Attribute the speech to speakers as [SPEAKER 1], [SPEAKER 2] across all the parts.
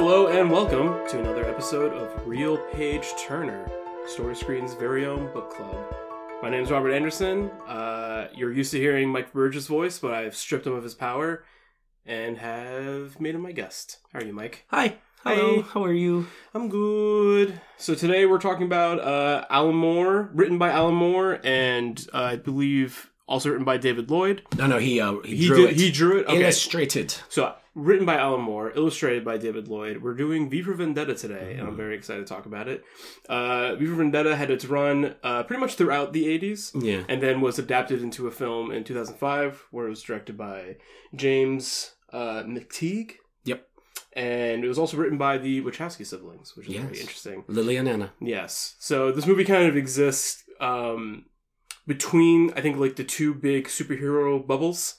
[SPEAKER 1] Hello and welcome to another episode of Real Page Turner, Story Screen's very own book club. My name is Robert Anderson. Uh, you're used to hearing Mike Burge's voice, but I've stripped him of his power and have made him my guest. How are you, Mike?
[SPEAKER 2] Hi. Hello.
[SPEAKER 1] Hey.
[SPEAKER 2] How are you?
[SPEAKER 1] I'm good. So today we're talking about uh, Alan Moore, written by Alan Moore, and uh, I believe also written by David Lloyd.
[SPEAKER 2] No, no, he uh, he,
[SPEAKER 1] He
[SPEAKER 2] drew
[SPEAKER 1] did.
[SPEAKER 2] it.
[SPEAKER 1] He drew it. Okay.
[SPEAKER 2] Illustrated.
[SPEAKER 1] So written by Alan Moore, illustrated by David Lloyd. We're doing V for Vendetta today, and I'm
[SPEAKER 2] Mm-hmm.
[SPEAKER 1] very excited to talk about it. Uh, v for Vendetta had its run uh, pretty much throughout the 80s,
[SPEAKER 2] Yeah.
[SPEAKER 1] and then was adapted into a film in 2005, where it was directed by James uh, McTeigue.
[SPEAKER 2] Yep.
[SPEAKER 1] And it was also written by the Wachowski siblings, which is very interesting.
[SPEAKER 2] Lily and Lana.
[SPEAKER 1] Yes. So this movie kind of exists um, between, I think, like the two big superhero bubbles.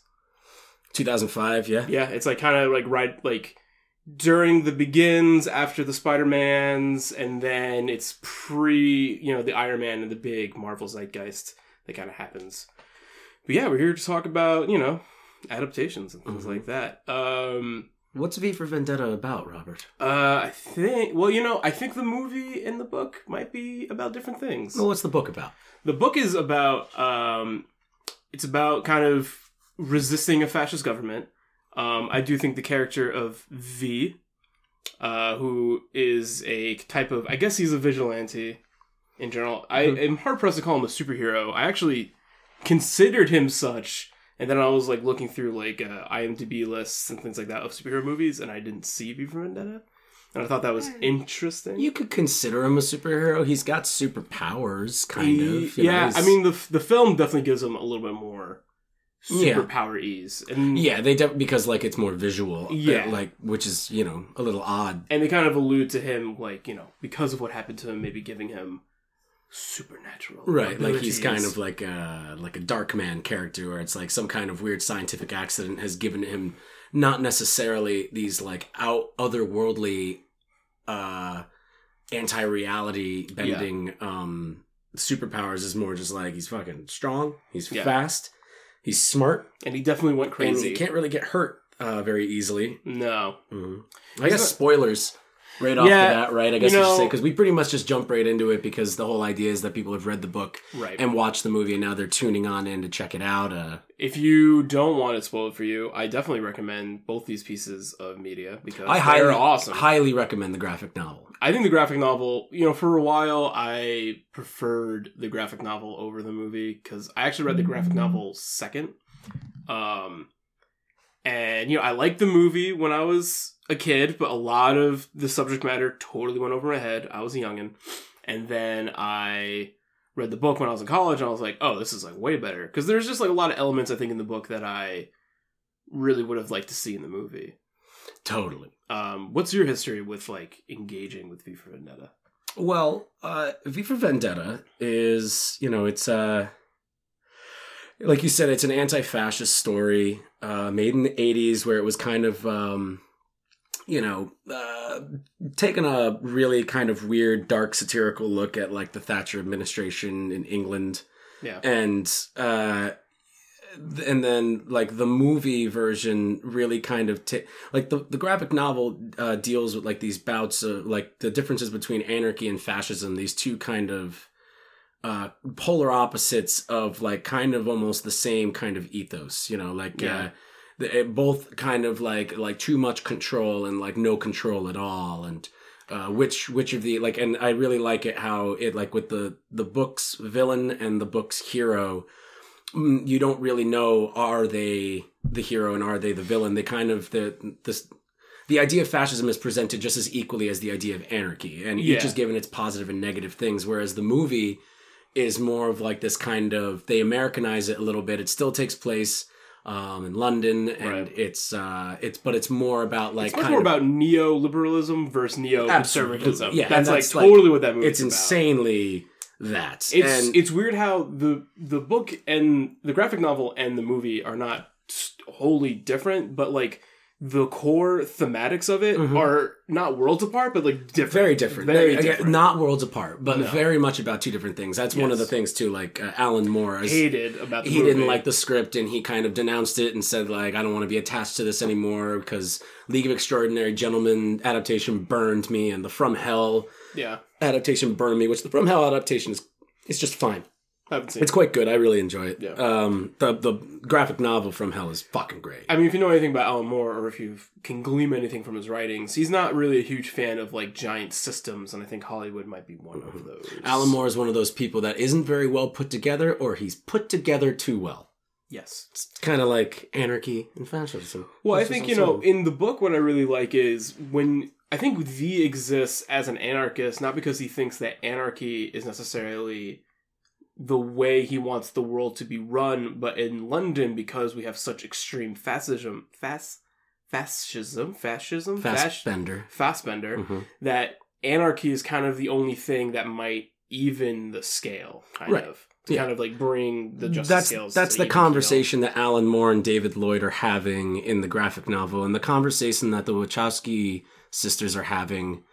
[SPEAKER 2] 2005, yeah.
[SPEAKER 1] Yeah, it's like kind of like right like during the begins, after the Spider Mans, and then it's pre you know the Iron Man and the big Marvel zeitgeist that kind of happens. But yeah, we're here to talk about you know adaptations and things
[SPEAKER 2] Mhm.
[SPEAKER 1] like that. Um,
[SPEAKER 2] What's V for Vendetta about, Robert?
[SPEAKER 1] uh, I think well, you know, I think the movie and the book might be about different things.
[SPEAKER 2] Well, what's the book about?
[SPEAKER 1] The book is about um, it's about kind of resisting a fascist government. Um, I do think the character of V, uh, who is a type of I guess he's a vigilante in general. I
[SPEAKER 2] Mhm.
[SPEAKER 1] am hard pressed to call him a superhero. I actually considered him such, and then I was like looking through like uh, IMDb lists and things like that of superhero movies, and I didn't see V for Vendetta, and I thought that was interesting.
[SPEAKER 2] You could consider him a superhero. He's got superpowers, kind of. you know,
[SPEAKER 1] yeah, I mean the the film definitely gives him a little bit more
[SPEAKER 2] Yeah.
[SPEAKER 1] superpower ease, and
[SPEAKER 2] yeah, they def- because like it's more visual. uh,
[SPEAKER 1] Yeah.
[SPEAKER 2] like which is you know a little odd.
[SPEAKER 1] and they kind of allude to him like you know because of what happened to him, maybe giving him supernatural
[SPEAKER 2] Right, like he's kind of like a like a Darkman character, where it's like some kind of weird scientific accident has given him not necessarily these like out otherworldly, uh, anti reality bending um superpowers. Is more just like he's fucking strong, he's
[SPEAKER 1] Yeah.
[SPEAKER 2] fast, he's smart,
[SPEAKER 1] and he definitely went
[SPEAKER 2] and
[SPEAKER 1] crazy.
[SPEAKER 2] he can't really get hurt uh very easily.
[SPEAKER 1] no,
[SPEAKER 2] Mhm. I guess spoilers. Right off
[SPEAKER 1] Yeah,
[SPEAKER 2] the bat, right? I guess
[SPEAKER 1] you
[SPEAKER 2] you should say because we pretty much just jump right into it because the whole idea is that people have read the book
[SPEAKER 1] right.
[SPEAKER 2] and watched the movie and now they're tuning on in to check it out uh
[SPEAKER 1] if you don't want it spoiled for you, I definitely recommend both these pieces of media because
[SPEAKER 2] i
[SPEAKER 1] they're
[SPEAKER 2] highly
[SPEAKER 1] awesome.
[SPEAKER 2] highly recommend the graphic novel
[SPEAKER 1] I think the graphic novel, you know, for a while I preferred the graphic novel over the movie because I actually read the graphic novel second. Um, and you know, I liked the movie when I was a kid, but a lot of the subject matter totally went over my head. I was a youngin, and then I read the book when I was in college, and I was like, oh, this is like way better because there's just like a lot of elements I think in the book that I really would have liked to see in the movie.
[SPEAKER 2] totally
[SPEAKER 1] Um, what's your history with like engaging with V for Vendetta?
[SPEAKER 2] well uh v for vendetta is you know it's uh like you said it's an anti-fascist story uh made in the 80s where it was kind of um you know uh taking a really kind of weird dark satirical look at like the thatcher administration in england
[SPEAKER 1] Yeah.
[SPEAKER 2] and uh th- and then like the movie version really kind of ta- like the, the graphic novel uh, deals with like these bouts of like the differences between anarchy and fascism these two kind of uh polar opposites of like kind of almost the same kind of ethos you know like
[SPEAKER 1] Yeah.
[SPEAKER 2] uh the, both kind of like like too much control and like no control at all and uh, which which of the like and I really like it how it like with the the book's villain and the book's hero mm, you don't really know are they the hero and are they the villain they kind of the this the idea of fascism is presented just as equally as the idea of anarchy and
[SPEAKER 1] Yeah.
[SPEAKER 2] each is given its positive and negative things whereas the movie is more of like this kind of they americanize it a little bit it still takes place um, in London, and
[SPEAKER 1] Right.
[SPEAKER 2] it's uh, it's but it's more about like
[SPEAKER 1] it's much
[SPEAKER 2] kind
[SPEAKER 1] more
[SPEAKER 2] of-
[SPEAKER 1] about neo-liberalism versus neo-conservatism.
[SPEAKER 2] Yeah,
[SPEAKER 1] that's,
[SPEAKER 2] that's,
[SPEAKER 1] like
[SPEAKER 2] like-
[SPEAKER 1] totally what that movie.
[SPEAKER 2] it's insanely that.
[SPEAKER 1] It's
[SPEAKER 2] and
[SPEAKER 1] it's weird how the the book and the graphic novel and the movie are not wholly different, but like the core thematics of it
[SPEAKER 2] Mhm.
[SPEAKER 1] are not worlds apart, but like different,
[SPEAKER 2] very different.
[SPEAKER 1] very
[SPEAKER 2] Again,
[SPEAKER 1] different.
[SPEAKER 2] not worlds apart, but
[SPEAKER 1] No.
[SPEAKER 2] very much about two different things. That's one of the things too. Like uh, Alan Moore,
[SPEAKER 1] hated about the
[SPEAKER 2] he
[SPEAKER 1] movie.
[SPEAKER 2] didn't like the script and he kind of denounced it and said like I don't want to be attached to this anymore because League of Extraordinary Gentlemen adaptation burned me and the From Hell
[SPEAKER 1] Yeah,
[SPEAKER 2] adaptation burned me, which the From Hell adaptation is it's just fine.
[SPEAKER 1] I haven't seen.
[SPEAKER 2] It's quite good. I really enjoy it.
[SPEAKER 1] Yeah.
[SPEAKER 2] Um, the the graphic novel From Hell is fucking great.
[SPEAKER 1] I mean, if you know anything about Alan Moore, or if you can glean anything from his writings, he's not really a huge fan of like giant systems, and I think Hollywood might be one of those.
[SPEAKER 2] Mm-hmm. Alan Moore is one of those people that isn't very well put together, or he's put together too well.
[SPEAKER 1] yes.
[SPEAKER 2] It's kind of like anarchy and fascism.
[SPEAKER 1] Well, I think you know, in the book, what I really like is when I think V exists as an anarchist, not because he thinks that anarchy is necessarily the way he wants the world to be run, but in London because we have such extreme fascism, fas, fascism, fascism,
[SPEAKER 2] Fast
[SPEAKER 1] Fas-
[SPEAKER 2] Bender.
[SPEAKER 1] Fassbender,
[SPEAKER 2] Mhm.
[SPEAKER 1] that anarchy is kind of the only thing that might even the scale, kind
[SPEAKER 2] Right.
[SPEAKER 1] of. To
[SPEAKER 2] Yeah.
[SPEAKER 1] kind of like bring the justice
[SPEAKER 2] That's
[SPEAKER 1] scales.
[SPEAKER 2] that's
[SPEAKER 1] to
[SPEAKER 2] the conversation that Alan Moore and David Lloyd are having in the graphic novel, and the conversation that the Wachowski sisters are having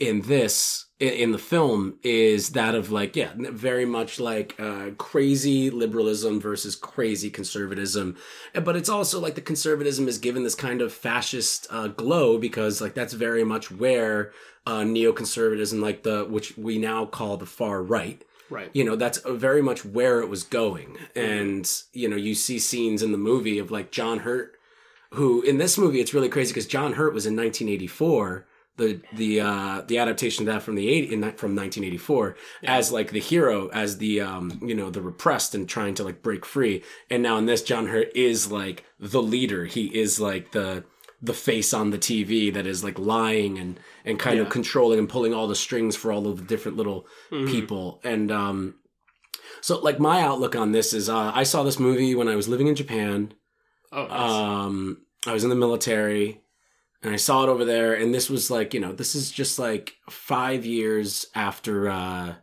[SPEAKER 2] in this in, in the film is that of like yeah very much like uh, crazy liberalism versus crazy conservatism. But it's also like the conservatism is given this kind of fascist uh, glow because like that's very much where uh, neoconservatism like the which we now call the far right.
[SPEAKER 1] Right.
[SPEAKER 2] you know that's very much where it was going. And you know you see scenes in the movie of like john hurt who in this movie it's really crazy because john hurt was in 1984 the the uh the adaptation of that from the 80 in, from 1984 as like the hero as the um you know the repressed and trying to like break free. And now in this john hurt is like the leader. He is like the the face on the TV that is like lying and and kind of controlling and pulling all the strings for all of the different little
[SPEAKER 1] Mhm.
[SPEAKER 2] people. And um so like my outlook on this is uh I saw this movie when I was living in Japan.
[SPEAKER 1] Oh, nice.
[SPEAKER 2] um I was in the military and I saw it over there and this was like you know this is just like 5 years after uh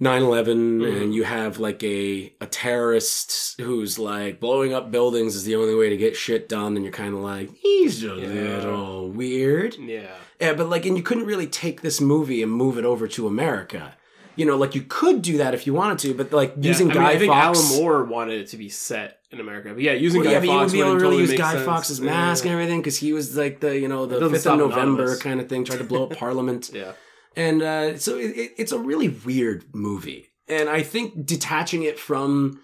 [SPEAKER 2] 9/11
[SPEAKER 1] Mhm.
[SPEAKER 2] and you have like a a terrorist who's like blowing up buildings is the only way to get shit done and you're kind of like he's a
[SPEAKER 1] Yeah.
[SPEAKER 2] little weird
[SPEAKER 1] yeah.
[SPEAKER 2] yeah, but like, and you couldn't really take this movie and move it over to America. You know, like you could do that if you wanted to, but like
[SPEAKER 1] Yeah,
[SPEAKER 2] using
[SPEAKER 1] I mean,
[SPEAKER 2] Guy
[SPEAKER 1] I think. Alan Moore wanted it to be set in America, but yeah, using
[SPEAKER 2] Well,
[SPEAKER 1] Guy
[SPEAKER 2] yeah, but you would be able to really
[SPEAKER 1] totally
[SPEAKER 2] use Guy
[SPEAKER 1] sense. Yeah.
[SPEAKER 2] mask and everything because he was like the you know the fifth of November
[SPEAKER 1] Anonymous.
[SPEAKER 2] kind of thing, tried to blow up Parliament,
[SPEAKER 1] Yeah,
[SPEAKER 2] and uh, so it, it, it's a really weird movie. And I think detaching it from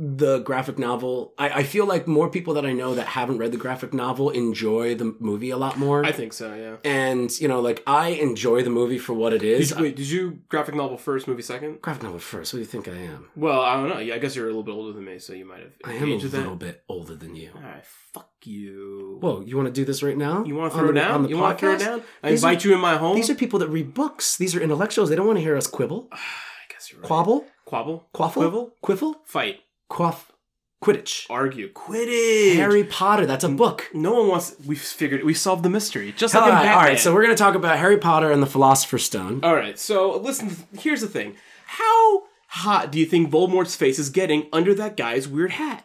[SPEAKER 2] the graphic novel, I, I feel like more people that I know that haven't read the graphic novel enjoy the movie a lot more.
[SPEAKER 1] I think so. Yeah.
[SPEAKER 2] and you know, like I enjoy the movie for what it is.
[SPEAKER 1] Did you, wait, did you graphic novel first, movie second?
[SPEAKER 2] graphic novel first. What do you think I am?
[SPEAKER 1] Well, I don't know. Yeah, I guess you're a little bit older than me, so you might have
[SPEAKER 2] I am a little
[SPEAKER 1] that.
[SPEAKER 2] bit older than you.
[SPEAKER 1] All right, fuck you.
[SPEAKER 2] Whoa, you want to do this right now?
[SPEAKER 1] you want to throw
[SPEAKER 2] the-
[SPEAKER 1] down?
[SPEAKER 2] on the
[SPEAKER 1] you want to throw down? I
[SPEAKER 2] These
[SPEAKER 1] invite you in my home.
[SPEAKER 2] These are people that read books. These are intellectuals. They don't want to hear us quibble,
[SPEAKER 1] I guess you're right.
[SPEAKER 2] quabble,
[SPEAKER 1] Quabble,
[SPEAKER 2] quaffle,
[SPEAKER 1] Quibble?
[SPEAKER 2] quiffle,
[SPEAKER 1] fight,
[SPEAKER 2] quaff, quidditch.
[SPEAKER 1] argue, Quidditch.
[SPEAKER 2] Harry Potter. That's a book.
[SPEAKER 1] No one wants. We've figured. We solved the mystery. Just
[SPEAKER 2] All
[SPEAKER 1] like in
[SPEAKER 2] right, all
[SPEAKER 1] Batman.
[SPEAKER 2] right. So we're gonna talk about Harry Potter and the Philosopher's Stone.
[SPEAKER 1] All right, so listen. Here's the thing: How hot do you think Voldemort's face is getting under that guy's weird hat?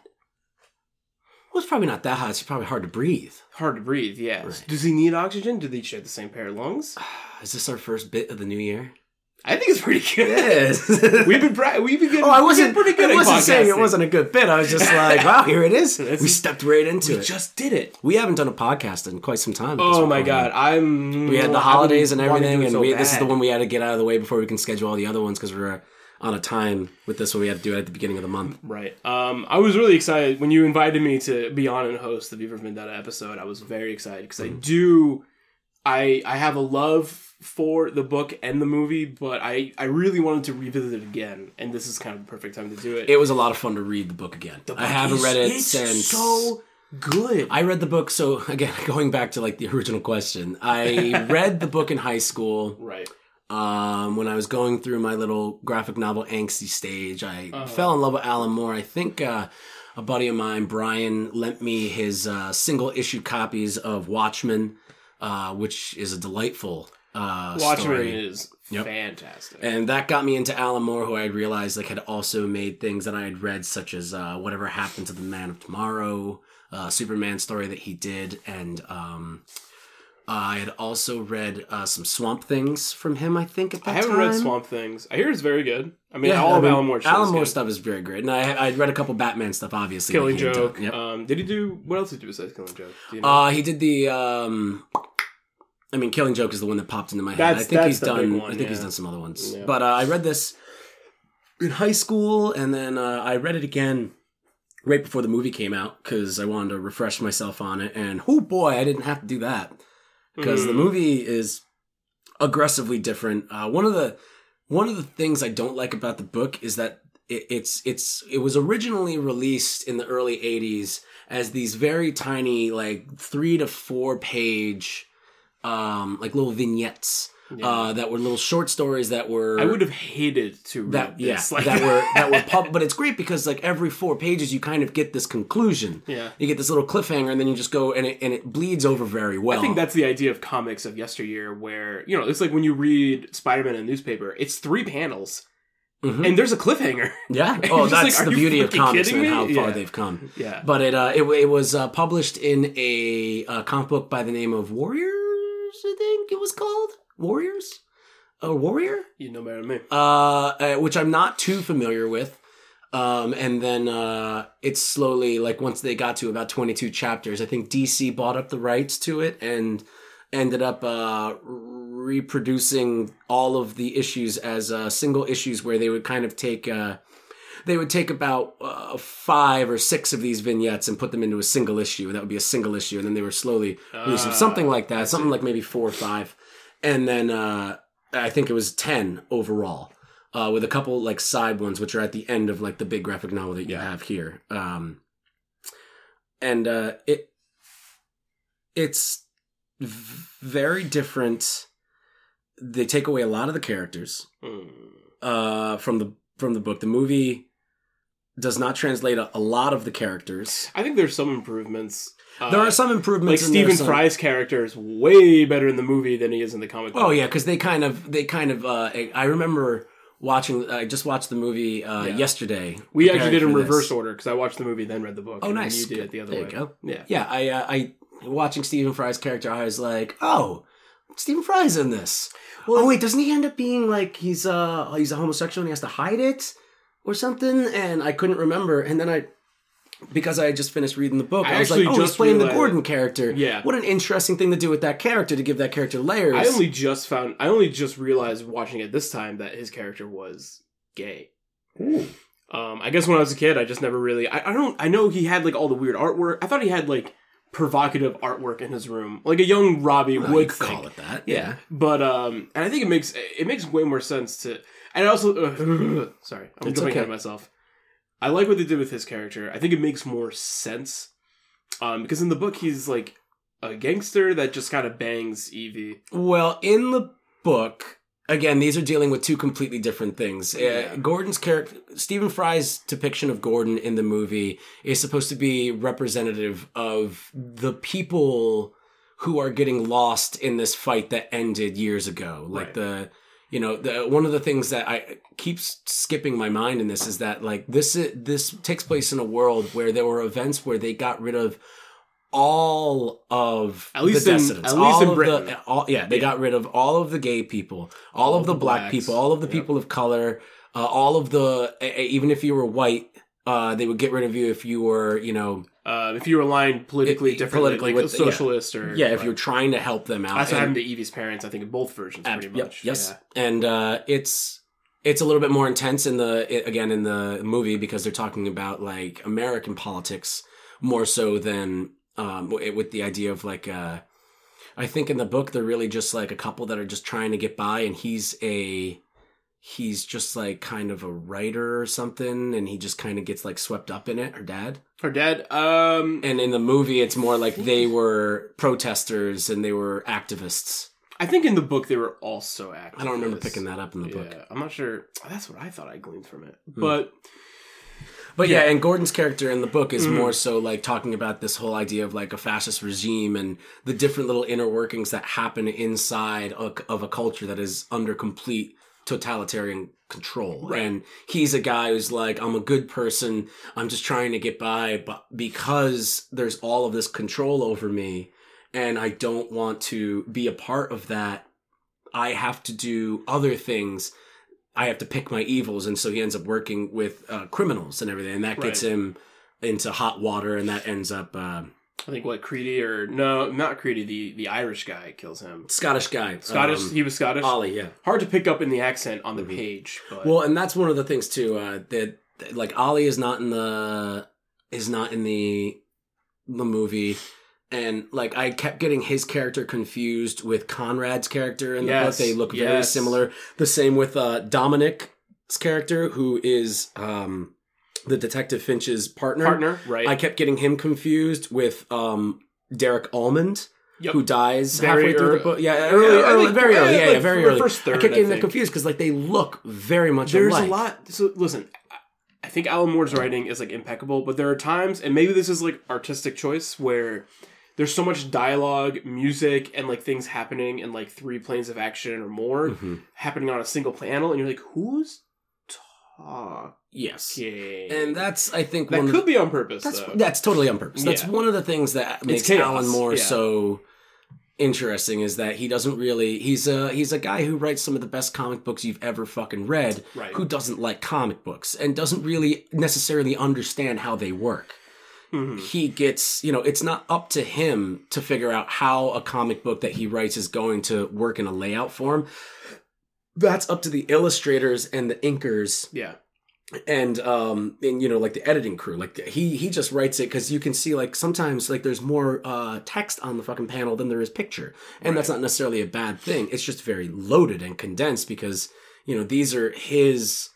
[SPEAKER 2] Well, it's probably not that hot. It's probably hard to breathe.
[SPEAKER 1] Hard to breathe. Yes.
[SPEAKER 2] Right.
[SPEAKER 1] Does he need oxygen? Do they share the same pair of lungs?
[SPEAKER 2] Is this our first bit of the new year?
[SPEAKER 1] I think it's pretty good.
[SPEAKER 2] Yes.
[SPEAKER 1] We've been pra- we've been getting.
[SPEAKER 2] Oh, I wasn't.
[SPEAKER 1] pretty good.
[SPEAKER 2] I wasn't saying it wasn't a good bit. I was just like, wow, here it is. We stepped right into
[SPEAKER 1] We
[SPEAKER 2] it.
[SPEAKER 1] just did it.
[SPEAKER 2] we haven't done a podcast in quite some time.
[SPEAKER 1] Oh my god, I'm.
[SPEAKER 2] We had the holidays and
[SPEAKER 1] been wanting to
[SPEAKER 2] everything, and
[SPEAKER 1] so
[SPEAKER 2] we, this is the one we had to get out of the way before we can schedule all the other ones because we're on a time with this one. We had to do it at the beginning of the month.
[SPEAKER 1] Right. Um, I was really excited when you invited me to be on and host the V for Vendetta episode. I was very excited because
[SPEAKER 2] Mm-hmm.
[SPEAKER 1] I do, I I have a love for the book and the movie, but I I really wanted to revisit it again, and this is kind of the perfect time to do it.
[SPEAKER 2] It was a lot of fun to read the book again.
[SPEAKER 1] The
[SPEAKER 2] I haven't
[SPEAKER 1] is-
[SPEAKER 2] read it
[SPEAKER 1] it's
[SPEAKER 2] since.
[SPEAKER 1] so good.
[SPEAKER 2] I read the book. So again, going back to like the original question, I read the book in high school.
[SPEAKER 1] right.
[SPEAKER 2] Um, when I was going through my little graphic novel angsty stage, I
[SPEAKER 1] Uh-huh.
[SPEAKER 2] fell in love with Alan Moore. I think uh, a buddy of mine, Brian, lent me his uh, single issue copies of Watchmen, uh, which is a delightful uh,
[SPEAKER 1] Watchmen
[SPEAKER 2] story.
[SPEAKER 1] is
[SPEAKER 2] Yep.
[SPEAKER 1] fantastic.
[SPEAKER 2] And that got me into Alan Moore, who I realized like had also made things that I had read, such as uh, Whatever Happened to the Man of Tomorrow, uh, Superman story that he did, and um, I had also read uh, some Swamp Things from him. I think at that
[SPEAKER 1] I haven't
[SPEAKER 2] time.
[SPEAKER 1] read Swamp Things. I hear it's very good. I mean,
[SPEAKER 2] Yeah,
[SPEAKER 1] all
[SPEAKER 2] I
[SPEAKER 1] of Alan Moore's shit
[SPEAKER 2] Alan Moore
[SPEAKER 1] good.
[SPEAKER 2] stuff is very great, and I I'd read a couple Batman stuff, obviously.
[SPEAKER 1] Killing
[SPEAKER 2] that he had
[SPEAKER 1] Joke.
[SPEAKER 2] Yep.
[SPEAKER 1] Um, did he do what else did he do besides Killing Joke? You know?
[SPEAKER 2] Uh, he did the. Um, I mean, Killing Joke is the one that popped into my head.
[SPEAKER 1] That's-
[SPEAKER 2] I think he's done.
[SPEAKER 1] one,
[SPEAKER 2] I think he's done some other ones.
[SPEAKER 1] Yeah.
[SPEAKER 2] But uh, I read this in high school, and then uh, I read it again right before the movie came out because I wanted to refresh myself on it. And oh boy, I didn't have to do that because the
[SPEAKER 1] Mm.
[SPEAKER 2] movie is aggressively different. Uh, one of the one of the things I don't like about the book is that it, it's it's it was originally released in the early '80s as these very tiny, like three to four page, um, like little vignettes
[SPEAKER 1] Yeah.
[SPEAKER 2] uh, that were little short stories that were
[SPEAKER 1] I would have hated to read
[SPEAKER 2] that yeah.
[SPEAKER 1] Like
[SPEAKER 2] that were that were pub- but it's great because like every four pages you kind of get this conclusion.
[SPEAKER 1] yeah.
[SPEAKER 2] You get this little cliffhanger, and then you just go and it and it bleeds over very well.
[SPEAKER 1] I think that's the idea of comics of yesteryear, where you know it's like when you read Spider-Man in a newspaper, it's three panels
[SPEAKER 2] Mhm.
[SPEAKER 1] and there's a cliffhanger.
[SPEAKER 2] yeah. Oh,
[SPEAKER 1] just like,
[SPEAKER 2] that's the beauty of comics and how far
[SPEAKER 1] Yeah.
[SPEAKER 2] they've come.
[SPEAKER 1] Yeah,
[SPEAKER 2] But it uh, it, it was uh, published in a, uh comic book by the name of Warriors. I think it was called Warriors. A warrior,
[SPEAKER 1] you know better than me.
[SPEAKER 2] uh, uh, which I'm not too familiar with. Um, and then uh, it's slowly like once they got to about 22 chapters, I think DC bought up the rights to it and ended up uh, reproducing all of the issues as uh, single issues where they would kind of take uh, they would take about uh, five or six of these vignettes and put them into a single issue. And that would be a single issue, and then they were slowly releasing
[SPEAKER 1] Ah,
[SPEAKER 2] something like that, something like maybe four or five, and then uh, I think it was ten overall. Uh, with a couple like side ones, which are at the end of like the big graphic novel that you
[SPEAKER 1] Yeah.
[SPEAKER 2] have here, um, and uh, it it's v- very different. They take away a lot of the characters
[SPEAKER 1] Mm.
[SPEAKER 2] uh, from the from the book. The movie does not translate a, a lot of the characters.
[SPEAKER 1] I think there's some improvements. Uh,
[SPEAKER 2] there are some improvements. Like
[SPEAKER 1] Stephen
[SPEAKER 2] some-
[SPEAKER 1] Fry's character is way better in the movie than he is in the comic. Book.
[SPEAKER 2] Oh
[SPEAKER 1] book.
[SPEAKER 2] yeah, because they kind of they kind of. Uh, I remember watching. I just watched the movie uh,
[SPEAKER 1] Yeah.
[SPEAKER 2] yesterday.
[SPEAKER 1] we actually did in
[SPEAKER 2] for this.
[SPEAKER 1] reverse order because I watched the movie then read the book.
[SPEAKER 2] Oh,
[SPEAKER 1] and
[SPEAKER 2] nice.
[SPEAKER 1] You did it the other
[SPEAKER 2] There
[SPEAKER 1] way.
[SPEAKER 2] you go.
[SPEAKER 1] Yeah.
[SPEAKER 2] Yeah, I uh, I watching Stephen Fry's character. I was like, oh, Stephen Fry's in this. oh wait, doesn't he end up being like he's uh he's a homosexual and he has to hide it or something? And I couldn't remember. And then I because I had just finished reading the book,
[SPEAKER 1] I
[SPEAKER 2] I, was like,
[SPEAKER 1] actually
[SPEAKER 2] oh, he's
[SPEAKER 1] just
[SPEAKER 2] playing the
[SPEAKER 1] realized-
[SPEAKER 2] Gordon character.
[SPEAKER 1] Yeah.
[SPEAKER 2] what an interesting thing to do with that character to give that character layers.
[SPEAKER 1] I only just found. I only just realized watching it this time that his character was gay. Um, I guess when I was a kid, I just never really. I, I don't. I know he had like all the weird artwork. I thought he had like provocative artwork in his room, like a young Robbie
[SPEAKER 2] Well, you
[SPEAKER 1] would
[SPEAKER 2] could
[SPEAKER 1] think.
[SPEAKER 2] call it that.
[SPEAKER 1] Yeah, but um, and I think it makes it makes way more sense to. And also, uh, sorry, I'm
[SPEAKER 2] It's
[SPEAKER 1] jumping
[SPEAKER 2] okay.
[SPEAKER 1] ahead of myself. I like what they did with his character. I think it makes more sense, um, because in the book he's like a gangster that just kind of bangs Evie.
[SPEAKER 2] Well, in the book, again, these are dealing with two completely different things.
[SPEAKER 1] Yeah.
[SPEAKER 2] Uh, Gordon's character, Stephen Fry's depiction of Gordon in the movie is supposed to be representative of the people who are getting lost in this fight that ended years ago. Like
[SPEAKER 1] Right.
[SPEAKER 2] the, you know, the one of the things that I keeps skipping my mind in this is that like this this takes place in a world where there were events where they got rid of all of
[SPEAKER 1] At least
[SPEAKER 2] the
[SPEAKER 1] in- at least
[SPEAKER 2] all
[SPEAKER 1] in
[SPEAKER 2] of
[SPEAKER 1] Britain.
[SPEAKER 2] the, all, yeah, they
[SPEAKER 1] Yeah.
[SPEAKER 2] got rid of all of the gay people, all, of the, black
[SPEAKER 1] blacks.
[SPEAKER 2] people, all of the
[SPEAKER 1] Yep.
[SPEAKER 2] people of color, uh, all of the even if you were white, uh, they would get rid of you if you were, you know,
[SPEAKER 1] Uh, if you were aligned politically
[SPEAKER 2] It-
[SPEAKER 1] differently,
[SPEAKER 2] politically
[SPEAKER 1] like
[SPEAKER 2] with
[SPEAKER 1] a
[SPEAKER 2] the- yeah.
[SPEAKER 1] socialist or
[SPEAKER 2] yeah, if you're trying to help them out.
[SPEAKER 1] That's what happened to Evie's parents. I think in both versions,
[SPEAKER 2] Ab-
[SPEAKER 1] pretty
[SPEAKER 2] yep,
[SPEAKER 1] much.
[SPEAKER 2] yes,
[SPEAKER 1] Yeah.
[SPEAKER 2] and uh, it's it's a little bit more intense in the again in the movie because they're talking about like American politics more so than um, with the idea of like uh, I think in the book they're really just like a couple that are just trying to get by, and he's a he's just like kind of a writer or something, and he just kind of gets like swept up in it. Her dad.
[SPEAKER 1] Her dad. Um,
[SPEAKER 2] And in the movie, it's more like they were protesters and they were activists.
[SPEAKER 1] I think in the book they were also active.
[SPEAKER 2] I don't remember picking that up in the
[SPEAKER 1] Yeah,
[SPEAKER 2] book.
[SPEAKER 1] I'm not sure. That's what I thought I gleaned from it.
[SPEAKER 2] Hmm.
[SPEAKER 1] But
[SPEAKER 2] But yeah.
[SPEAKER 1] Yeah.
[SPEAKER 2] and Gordon's character in the book is
[SPEAKER 1] Mhm.
[SPEAKER 2] more so like talking about this whole idea of like a fascist regime and the different little inner workings that happen inside of, of a culture that is under complete totalitarian control.
[SPEAKER 1] Right.
[SPEAKER 2] And he's a guy who's like, I'm a good person. I'm just trying to get by, but because there's all of this control over me, and I don't want to be a part of that, I have to do other things. I have to pick my evils, and so he ends up working with uh, criminals and everything, and that gets
[SPEAKER 1] Right.
[SPEAKER 2] him into hot water, and that ends up uh,
[SPEAKER 1] I think what Creedy or no, not Creedy. The the Irish guy kills him.
[SPEAKER 2] Scottish guy,
[SPEAKER 1] Scottish.
[SPEAKER 2] um,
[SPEAKER 1] he was Scottish.
[SPEAKER 2] Ollie, yeah.
[SPEAKER 1] Hard to pick up in the accent on the
[SPEAKER 2] Mhm.
[SPEAKER 1] page, but
[SPEAKER 2] Well, and that's one of the things too. Uh, that that, like Ollie is not in the is not in the the movie, and like I kept getting his character confused with Conrad's character in the
[SPEAKER 1] Yes,
[SPEAKER 2] book. They look very similar. The same with uh, Dominic's character, who is um, the Detective Finch's partner.
[SPEAKER 1] partner, right?
[SPEAKER 2] I kept getting him confused with um, Derek Almond.
[SPEAKER 1] Yep.
[SPEAKER 2] Who dies
[SPEAKER 1] Very
[SPEAKER 2] halfway through
[SPEAKER 1] early-
[SPEAKER 2] the book? Yeah,
[SPEAKER 1] Yeah,
[SPEAKER 2] early,
[SPEAKER 1] I
[SPEAKER 2] early,
[SPEAKER 1] think-
[SPEAKER 2] very early.
[SPEAKER 1] yeah,
[SPEAKER 2] Yeah,
[SPEAKER 1] like
[SPEAKER 2] yeah, very early.
[SPEAKER 1] first third,
[SPEAKER 2] I kept getting confused because like they look very much
[SPEAKER 1] There's
[SPEAKER 2] alike.
[SPEAKER 1] a lot. So listen, I- think Alan Moore's writing is like impeccable, but there are times, and maybe this is like artistic choice, where there's so much dialogue, music, and like things happening in like three planes of action or more
[SPEAKER 2] Mhm.
[SPEAKER 1] happening on a single panel, and you're like, who's talking?
[SPEAKER 2] Yes,
[SPEAKER 1] And
[SPEAKER 2] that's I think
[SPEAKER 1] that
[SPEAKER 2] one
[SPEAKER 1] could
[SPEAKER 2] of,
[SPEAKER 1] be on purpose.
[SPEAKER 2] that's
[SPEAKER 1] though.
[SPEAKER 2] that's totally on purpose. That's
[SPEAKER 1] Yeah.
[SPEAKER 2] one of the things that makes Alan Moore
[SPEAKER 1] yeah.
[SPEAKER 2] so interesting is that he doesn't really he's a he's a guy who writes some of the best comic books you've ever fucking read
[SPEAKER 1] right.
[SPEAKER 2] who doesn't like comic books and doesn't really necessarily understand how they work
[SPEAKER 1] Mhm.
[SPEAKER 2] he gets you know it's not up to him to figure out how a comic book that he writes is going to work in a layout form that's up to the illustrators and the inkers.
[SPEAKER 1] Yeah.
[SPEAKER 2] and um and you know like the editing crew like he he just writes it because you can see like sometimes like there's more uh text on the fucking panel than there is picture. And that's not necessarily a bad thing. It's just very loaded and condensed because you know these are his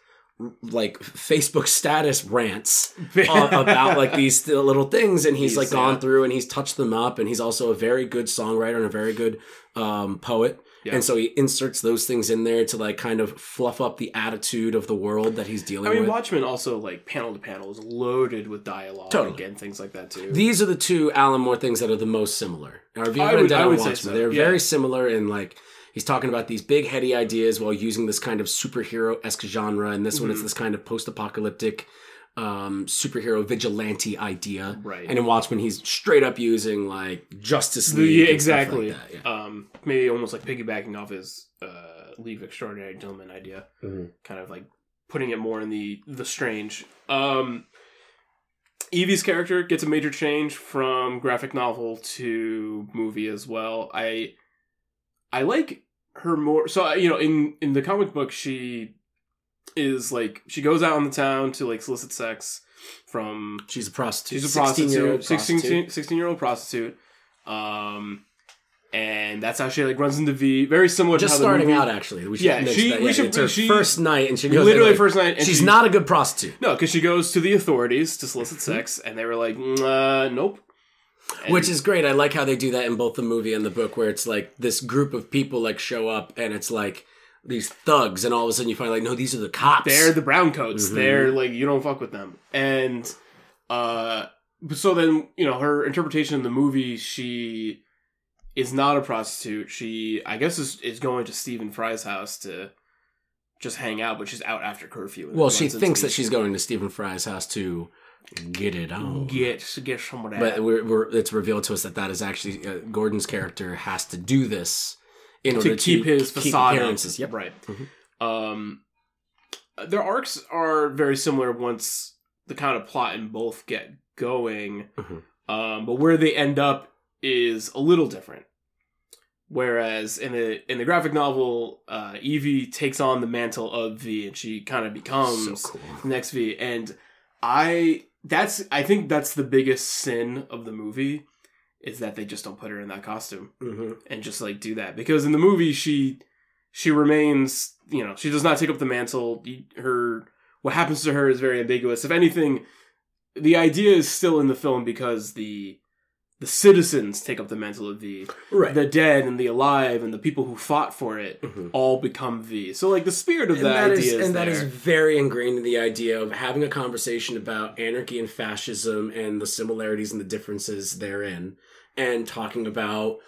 [SPEAKER 2] like facebook status rants uh, about like these little things. And he's,
[SPEAKER 1] He's,
[SPEAKER 2] like gone
[SPEAKER 1] yeah.
[SPEAKER 2] through and he's touched them up. And he's also a very good songwriter and a very good um poet
[SPEAKER 1] Yeah.
[SPEAKER 2] and so he inserts those things in there to like kind of fluff up the attitude of the world that he's dealing with.
[SPEAKER 1] I mean,
[SPEAKER 2] with
[SPEAKER 1] Watchmen also like panel to panel is loaded with dialogue
[SPEAKER 2] Totally.
[SPEAKER 1] and things like that too.
[SPEAKER 2] these are the two alan moore things that are the most similar our V for
[SPEAKER 1] I would-
[SPEAKER 2] Vendetta
[SPEAKER 1] I would say
[SPEAKER 2] Watchmen,
[SPEAKER 1] so,
[SPEAKER 2] they're
[SPEAKER 1] yeah.
[SPEAKER 2] very similar in like he's talking about these big heady ideas while using this kind of superhero-esque genre and this one it's
[SPEAKER 1] Mhm.
[SPEAKER 2] this kind of post-apocalyptic um superhero vigilante idea
[SPEAKER 1] right.
[SPEAKER 2] And in Watchmen, he's straight up using like Justice League.
[SPEAKER 1] yeah,
[SPEAKER 2] stuff like
[SPEAKER 1] exactly.
[SPEAKER 2] that, yeah.
[SPEAKER 1] um, maybe almost like piggybacking off his uh, League of Extraordinary Gentlemen idea,
[SPEAKER 2] Mhm.
[SPEAKER 1] kind of like putting it more in the the strange. Um, Evie's character gets a major change from graphic novel to movie as well. I I like her more. So you know, in in the comic book, she is like she goes out in the town to like solicit sex from
[SPEAKER 2] She's a prostitute.
[SPEAKER 1] She's a prostitute,
[SPEAKER 2] 16-year-old
[SPEAKER 1] 16,
[SPEAKER 2] prostitute.
[SPEAKER 1] 16 year old prostitute. Um, and that's how she like runs into V. Very similar
[SPEAKER 2] Just
[SPEAKER 1] to how the
[SPEAKER 2] starting
[SPEAKER 1] movie,
[SPEAKER 2] out, actually. We should
[SPEAKER 1] Yeah, she-
[SPEAKER 2] that.
[SPEAKER 1] we
[SPEAKER 2] Yeah,
[SPEAKER 1] should-
[SPEAKER 2] It's her
[SPEAKER 1] she-
[SPEAKER 2] first night, and she goes
[SPEAKER 1] literally
[SPEAKER 2] like,
[SPEAKER 1] first night. And
[SPEAKER 2] She's
[SPEAKER 1] she-
[SPEAKER 2] not a good prostitute.
[SPEAKER 1] no, because she goes to the authorities to solicit sex, and they were like, "Mm, uh, nope. And-
[SPEAKER 2] Which is great. I like how they do that in both the movie and the book, where it's like this group of people like show up, and it's like these thugs, and all of a sudden you find like, no, these are the cops.
[SPEAKER 1] they're the brown coats.
[SPEAKER 2] Mhm.
[SPEAKER 1] They're like you don't fuck with them. And uh, so then you know her interpretation in the movie, she is not a prostitute. She I guess is is going to Stephen Fry's house to just hang out, but she's out after curfew.
[SPEAKER 2] well, she thinks that she's going to Stephen Fry's house to get it on.
[SPEAKER 1] get get some of that.
[SPEAKER 2] But we're, we're, it's revealed to us that that is actually uh, Gordon's character has to do this in
[SPEAKER 1] to
[SPEAKER 2] order
[SPEAKER 1] keep his
[SPEAKER 2] keep
[SPEAKER 1] facade
[SPEAKER 2] appearances. Yep.
[SPEAKER 1] right.
[SPEAKER 2] Mhm.
[SPEAKER 1] Um, their arcs are very similar once the kind of plot in both get going.
[SPEAKER 2] Mhm.
[SPEAKER 1] Um, but where they end up is a little different. Whereas in the in the graphic novel, uh, Evie takes on the mantle of V, and she kind of becomes
[SPEAKER 2] so cool.
[SPEAKER 1] the next V. And I that's I think that's the biggest sin of the movie is that they just don't put her in that costume
[SPEAKER 2] hmm
[SPEAKER 1] and just like do that. Because in the movie she she remains you know she does not take up the mantle. Her what happens to her is very ambiguous. If anything the idea is still in the film because the the citizens take up the mantle of V
[SPEAKER 2] Right.
[SPEAKER 1] the dead and the alive and the people who fought for it
[SPEAKER 2] Mhm.
[SPEAKER 1] all become V so like the spirit of
[SPEAKER 2] and
[SPEAKER 1] that,
[SPEAKER 2] that is,
[SPEAKER 1] idea is
[SPEAKER 2] and that is very ingrained in the idea of having a conversation about anarchy and fascism and the similarities and the differences therein and talking about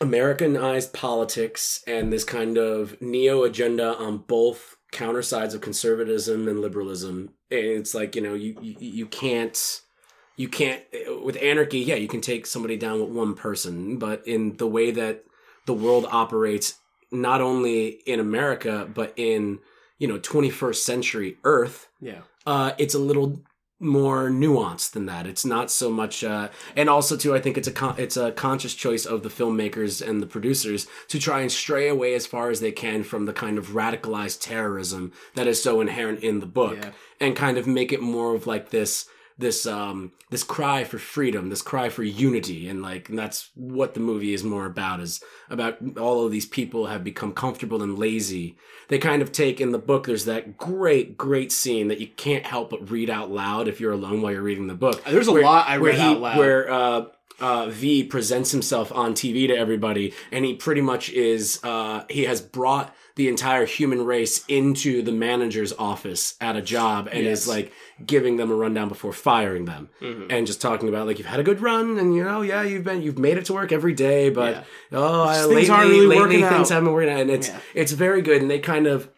[SPEAKER 2] Americanized politics and this kind of neo agenda on both counter sides of conservatism and liberalism. And it's like you know you you, you can't you can't with anarchy. Yeah, you can take somebody down with one person, but in the way that the world operates, not only in America but in you know 21st century Earth,
[SPEAKER 1] Yeah.
[SPEAKER 2] uh, it's a little more nuanced than that. It's not so much, uh, and also too, I think it's a con- it's a conscious choice of the filmmakers and the producers to try and stray away as far as they can from the kind of radicalized terrorism that is so inherent in the book,
[SPEAKER 1] Yeah.
[SPEAKER 2] and kind of make it more of like this this um this cry for freedom this cry for unity and like and that's what the movie is more about is about all of these people have become comfortable and lazy they kind of take in the book there's that great great scene that you can't help but read out loud if you're alone while you're reading the book
[SPEAKER 1] There's a
[SPEAKER 2] where-
[SPEAKER 1] lot I read
[SPEAKER 2] he,
[SPEAKER 1] out loud.
[SPEAKER 2] where uh uh, V presents himself on TV to everybody, and he pretty much is. Uh, he has brought the entire human race into the manager's office at a job, and
[SPEAKER 1] Yes.
[SPEAKER 2] is like giving them a rundown before firing them,
[SPEAKER 1] Mhm.
[SPEAKER 2] and just talking about like you've had a good run, and you know, yeah, you've been you've made it to work every day, but
[SPEAKER 1] Yeah.
[SPEAKER 2] oh, I, lately,
[SPEAKER 1] really
[SPEAKER 2] lately things haven't been working out, and it's
[SPEAKER 1] Yeah.
[SPEAKER 2] it's very good, and they kind of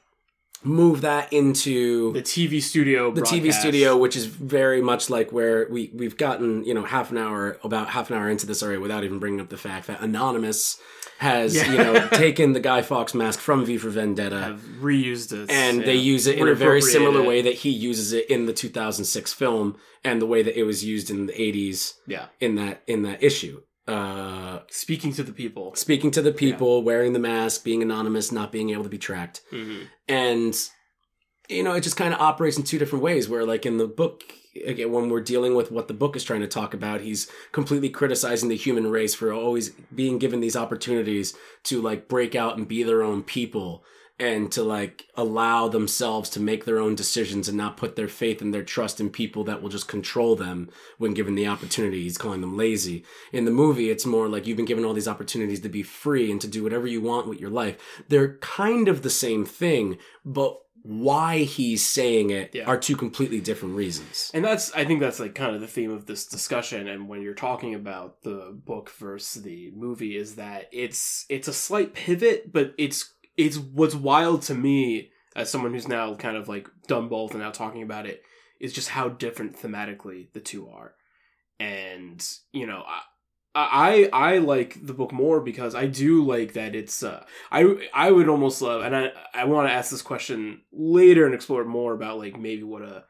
[SPEAKER 2] move that into
[SPEAKER 1] the TV studio.
[SPEAKER 2] the TV studio, which is very much like where we we've gotten you know half an hour about half an hour into this already without even bringing up the fact that Anonymous has
[SPEAKER 1] Yeah.
[SPEAKER 2] you know taken the Guy Fawkes mask from V for Vendetta.
[SPEAKER 1] have reused it,
[SPEAKER 2] and
[SPEAKER 1] yeah.
[SPEAKER 2] they use it in a very similar way that he uses it in the 2006 film and the way that it was used in the 80s
[SPEAKER 1] Yeah,
[SPEAKER 2] in that in that issue uh
[SPEAKER 1] speaking to the people.
[SPEAKER 2] speaking to the people wearing the mask being anonymous not being able to be tracked
[SPEAKER 1] Mhm.
[SPEAKER 2] and you know it just kind of operates in two different ways where like in the book again when we're dealing with what the book is trying to talk about he's completely criticizing the human race for always being given these opportunities to like break out and be their own people and to like allow themselves to make their own decisions and not put their faith and their trust in people that will just control them when given the opportunity. He's calling them lazy. In the movie, it's more like you've been given all these opportunities to be free and to do whatever you want with your life. They're kind of the same thing, but why he's saying it
[SPEAKER 1] Yeah.
[SPEAKER 2] are two completely different reasons.
[SPEAKER 1] And that's I think that's like kind of the theme of this discussion and when you're talking about the book versus the movie is that it's it's a slight pivot but it's it's what's wild to me as someone who's now kind of like done both and now talking about it is just how different thematically the two are. And you know, I I I like the book more because I do like that it's uh I I would almost love and I I want to ask this question later and explore more about like maybe what a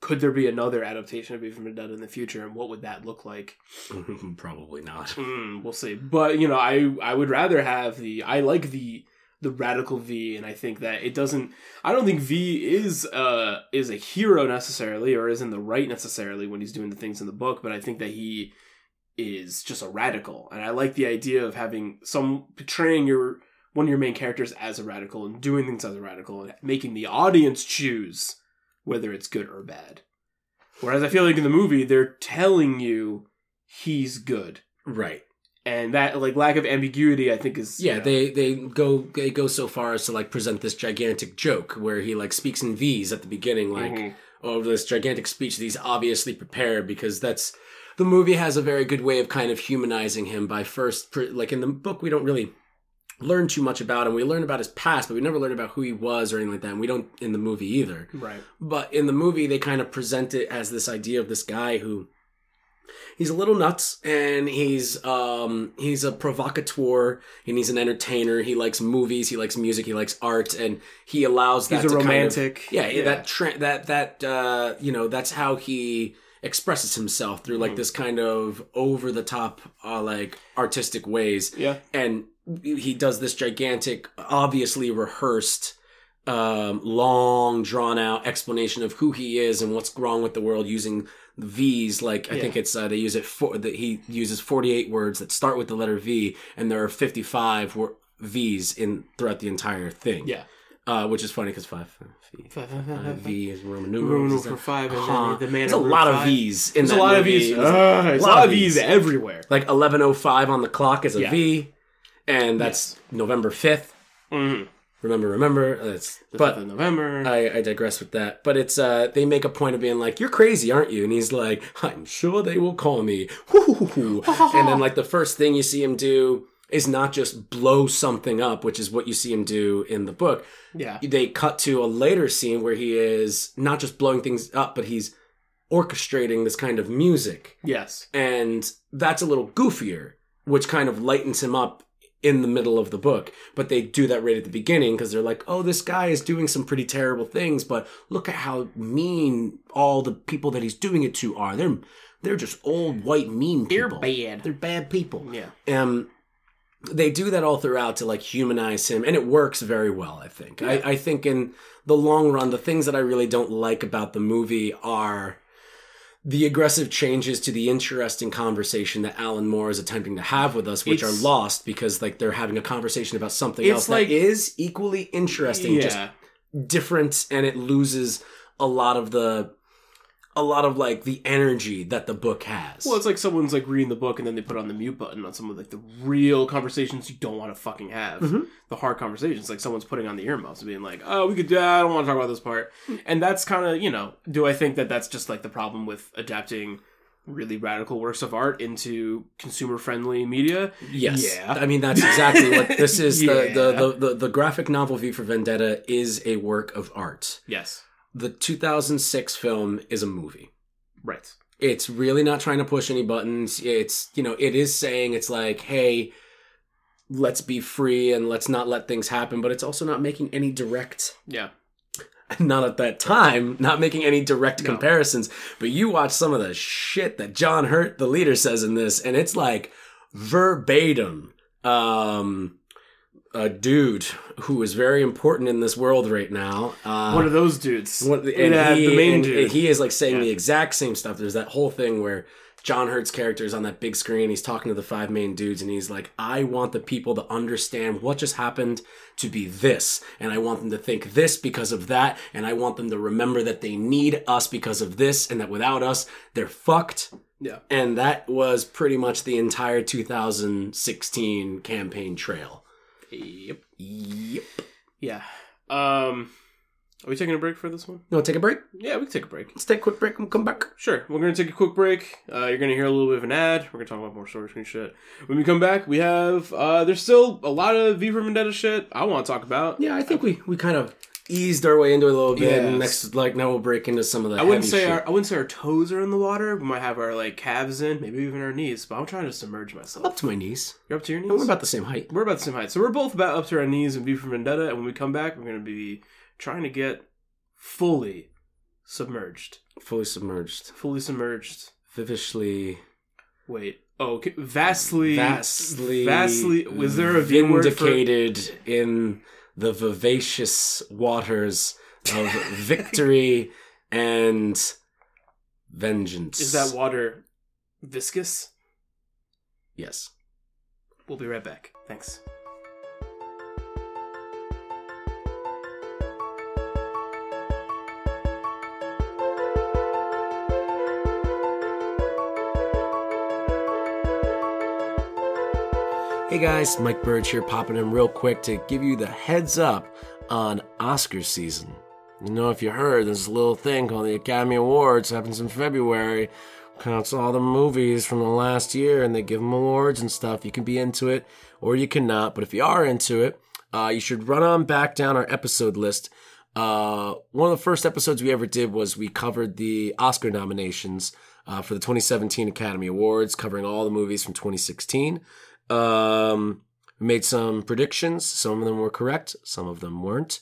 [SPEAKER 1] could there be another adaptation of for Vendetta in the future, and what would that look like?
[SPEAKER 2] Probably not.
[SPEAKER 1] Mm, we'll see. But you know, I I would rather have the I like the the radical V, and I think that it doesn't. I don't think V is uh is a hero necessarily, or is in the right necessarily when he's doing the things in the book. But I think that he is just a radical, and I like the idea of having some portraying your one of your main characters as a radical and doing things as a radical and making the audience choose whether it's good or bad. Whereas I feel like in the movie they're telling you he's good
[SPEAKER 2] Right.
[SPEAKER 1] and that like lack of ambiguity i think is
[SPEAKER 2] Yeah,
[SPEAKER 1] you know,
[SPEAKER 2] they they go they go so far as to like present this gigantic joke where he like speaks in V's at the beginning, like
[SPEAKER 1] Mhm.
[SPEAKER 2] oh this gigantic speech that he's obviously prepared because that's the movie has a very good way of kind of humanizing him by first like in the book we don't really learn too much about him. We learn about his past, but we never learn about who he was or anything like that. And we don't in the movie either.
[SPEAKER 1] right
[SPEAKER 2] But in the movie, they kind of present it as this idea of this guy who he's a little nuts and he's um he's a provocateur and he's an entertainer. He likes movies, he likes music, he likes art, and he allows that
[SPEAKER 1] he's a
[SPEAKER 2] to kind of-
[SPEAKER 1] romantic
[SPEAKER 2] yeah, that tra- that that uh you know that's how he expresses himself through like
[SPEAKER 1] Mhm.
[SPEAKER 2] this kind of over the top uh like artistic ways.
[SPEAKER 1] Yeah.
[SPEAKER 2] And he does this gigantic obviously rehearsed um, long drawn out explanation of who he is and what's wrong with the world using v's. Like i
[SPEAKER 1] Yeah.
[SPEAKER 2] think it's uh, they use it for that he uses 48 words that start with the letter v and there are 55 v's in throughout the entire thing.
[SPEAKER 1] Yeah
[SPEAKER 2] uh, which is funny because five, v, is roman numerals.
[SPEAKER 1] Numeral for five and the man
[SPEAKER 2] there's a lot of v's in
[SPEAKER 1] there's a lot of v's. A lot of v's everywhere.
[SPEAKER 2] Like 1105 on the clock is a V, and that's November 5th.
[SPEAKER 1] mm-hmm.
[SPEAKER 2] Remember, remember. But
[SPEAKER 1] 5th of november.
[SPEAKER 2] I, I digress with that. But it's uh they make a point of being like, You're crazy, aren't you? And he's like, I'm sure they will call me. and then like the first thing you see him do is not just blow something up, which is what you see him do in the book.
[SPEAKER 1] Yeah.
[SPEAKER 2] They cut to a later scene where he is not just blowing things up, but he's orchestrating this kind of music.
[SPEAKER 1] Yes.
[SPEAKER 2] And that's a little goofier, which kind of lightens him up in the middle of the book. But they do that right at the beginning because they're like, oh, this guy is doing some pretty terrible things, but look at how mean all the people that he's doing it to are. They're they're just old white mean
[SPEAKER 1] They're bad.
[SPEAKER 2] They're bad people.
[SPEAKER 1] Yeah.
[SPEAKER 2] Um they do that all throughout to like humanize him and it works very well i think I, I think in the long run the things that i really don't like about the movie are the aggressive changes to the interesting conversation that alan moore is attempting to have with us which
[SPEAKER 1] It's-
[SPEAKER 2] are lost because like they're having a conversation about something else
[SPEAKER 1] like-
[SPEAKER 2] that is equally interesting
[SPEAKER 1] Yeah.
[SPEAKER 2] just different and it loses a lot of the a lot of like the energy that the book has
[SPEAKER 1] Well, it's like someone's like reading the book and then they put on the mute button on some of like the real conversations you don't want to fucking have.
[SPEAKER 2] Mhm.
[SPEAKER 1] The hard conversations, like someone's putting on the earmuffs and being like, "Oh, we could. Yeah, I don't want to talk about this part." And that's kind of you know. Do I think that that's just like the problem with adapting really radical works of art into consumer friendly media?
[SPEAKER 2] Yes.
[SPEAKER 1] Yeah.
[SPEAKER 2] I mean that's exactly what this is.
[SPEAKER 1] Yeah.
[SPEAKER 2] the, the, the, the the graphic novel V for Vendetta is a work of art.
[SPEAKER 1] Yes.
[SPEAKER 2] The 2006 film is a movie.
[SPEAKER 1] Right.
[SPEAKER 2] It's really not trying to push any buttons. It's you know it is saying it's like hey, let's be free and let's not let things happen. But it's also not making any direct
[SPEAKER 1] Yeah.
[SPEAKER 2] not at that time, not making any direct
[SPEAKER 1] No.
[SPEAKER 2] comparisons, but you watch some of the shit that John Hurt, the leader, says in this, and it's like verbatim. Um, a dude who is very important in this world right now. Uh,
[SPEAKER 1] One of those dudes.
[SPEAKER 2] what-
[SPEAKER 1] yeah, the main
[SPEAKER 2] and
[SPEAKER 1] dude.
[SPEAKER 2] He is like saying
[SPEAKER 1] Yeah.
[SPEAKER 2] the exact same stuff. There's that whole thing where John Hurt's character is on that big screen. He's talking to the five main dudes, and he's like, "I want the people to understand what just happened to be this, and I want them to think this because of that, and I want them to remember that they need us because of this, and that without us, they're fucked."
[SPEAKER 1] yeah.
[SPEAKER 2] And that was pretty much the entire 2016 campaign trail.
[SPEAKER 1] Yep.
[SPEAKER 2] Yep.
[SPEAKER 1] Yeah. Um, are we taking a break for this one?
[SPEAKER 2] You want to take a break?
[SPEAKER 1] Yeah, we can take a break.
[SPEAKER 2] Let's take a quick break and come back.
[SPEAKER 1] Sure. We're gonna take a quick break. Uh, you're gonna hear a little bit of an ad. We're gonna talk about more story screen shit. When we come back, we have uh, there's still a lot of V for Vendetta shit I want to talk about.
[SPEAKER 2] Yeah, I think we, we kind of eased our way into it a little bit. And next, like now we'll break into some of the.
[SPEAKER 1] I wouldn't say
[SPEAKER 2] shit.
[SPEAKER 1] our I wouldn't say our toes are in the water. We might have our like calves in, maybe even our knees. But I'm trying to submerge myself.
[SPEAKER 2] up to my knees.
[SPEAKER 1] You're up to your knees.
[SPEAKER 2] And we're about the same height.
[SPEAKER 1] We're about the same height, so we're both about up to our knees in V for Vendetta. And when we come back, we're gonna be trying to get fully submerged,
[SPEAKER 2] Fully submerged,
[SPEAKER 1] fully submerged.
[SPEAKER 2] vivishly,
[SPEAKER 1] Wait. Oh, okay. vastly,
[SPEAKER 2] vastly,
[SPEAKER 1] vastly. Was there a V word for?
[SPEAKER 2] vindicated in the vivacious waters of victory and vengeance?
[SPEAKER 1] Is that water viscous?
[SPEAKER 2] yes?
[SPEAKER 1] We'll be right back. Thanks.
[SPEAKER 2] Hey guys, Mike Birch here, popping in real quick to give you the heads up on Oscar season. You know, if you heard, there's a little thing called the Academy Awards, happens in February. Counts all the movies from the last year and they give them awards and stuff. You can be into it or you cannot, but if you are into it, uh, you should run on back down our episode list. Uh, one of the first episodes we ever did was we covered the Oscar nominations uh, for the 2017 Academy Awards, covering all the movies from 2016. Um, we made some predictions. Some of them were correct, some of them weren't.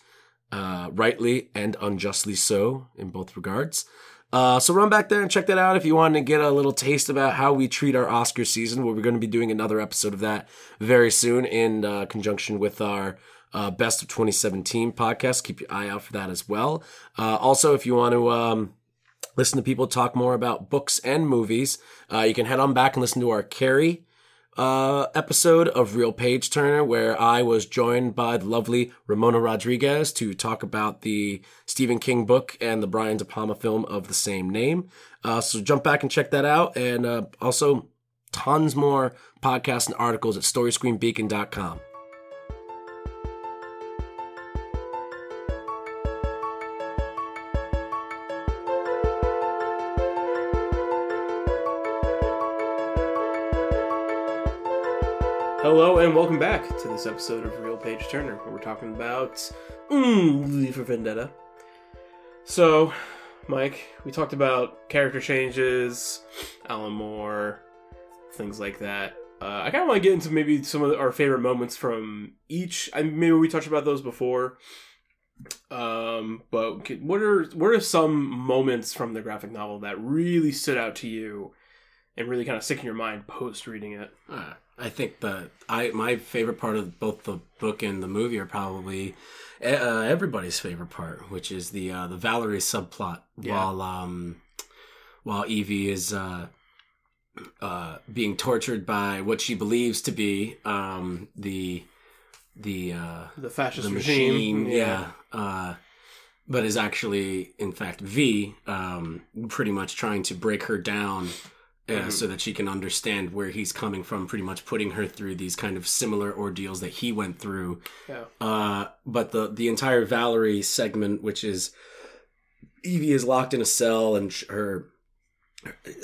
[SPEAKER 2] Uh, rightly and unjustly so in both regards. Uh, so run back there and check that out if you want to get a little taste about how we treat our Oscar season. Where we're going to be doing another episode of that very soon in uh, conjunction with our uh, Best of 2017 podcast. Keep your eye out for that as well. Uh, also, if you want to um, listen to people talk more about books and movies, uh, you can head on back and listen to our Carrie uh, episode of Real Page Turner, where I was joined by the lovely Ramona Rodriguez to talk about the Stephen King book and the Brian De Palma film of the same name. Uh, so jump back and check that out. And uh, also, tons more podcasts and articles at storyscreenbeacon.com.
[SPEAKER 1] Hello and welcome back to this episode of Real Page Turner, where we're talking about V for Vendetta. So, Mike, we talked about character changes, Alan Moore, things like that. Uh, I kind of want to get into maybe some of our favorite moments from each. I maybe we talked about those before. Um, but what are what are some moments from the graphic novel that really stood out to you and really kind of stick in your mind post reading it?
[SPEAKER 2] Uh, I think the I my favorite part of both the book and the movie are probably uh, everybody's favorite part, which is the uh, the Valerie subplot
[SPEAKER 1] Yeah.
[SPEAKER 2] while um while Evie is uh uh being tortured by what she believes to be um the the uh
[SPEAKER 1] The fascist
[SPEAKER 2] the
[SPEAKER 1] regime,
[SPEAKER 2] machine, yeah. Uh, but is actually, in fact, V, um, pretty much trying to break her down uh,
[SPEAKER 1] Mhm.
[SPEAKER 2] so that she can understand where he's coming from, pretty much putting her through these kind of similar ordeals that he went through.
[SPEAKER 1] yeah.
[SPEAKER 2] Uh, but the, the entire Valerie segment, which is Evie is locked in a cell and her,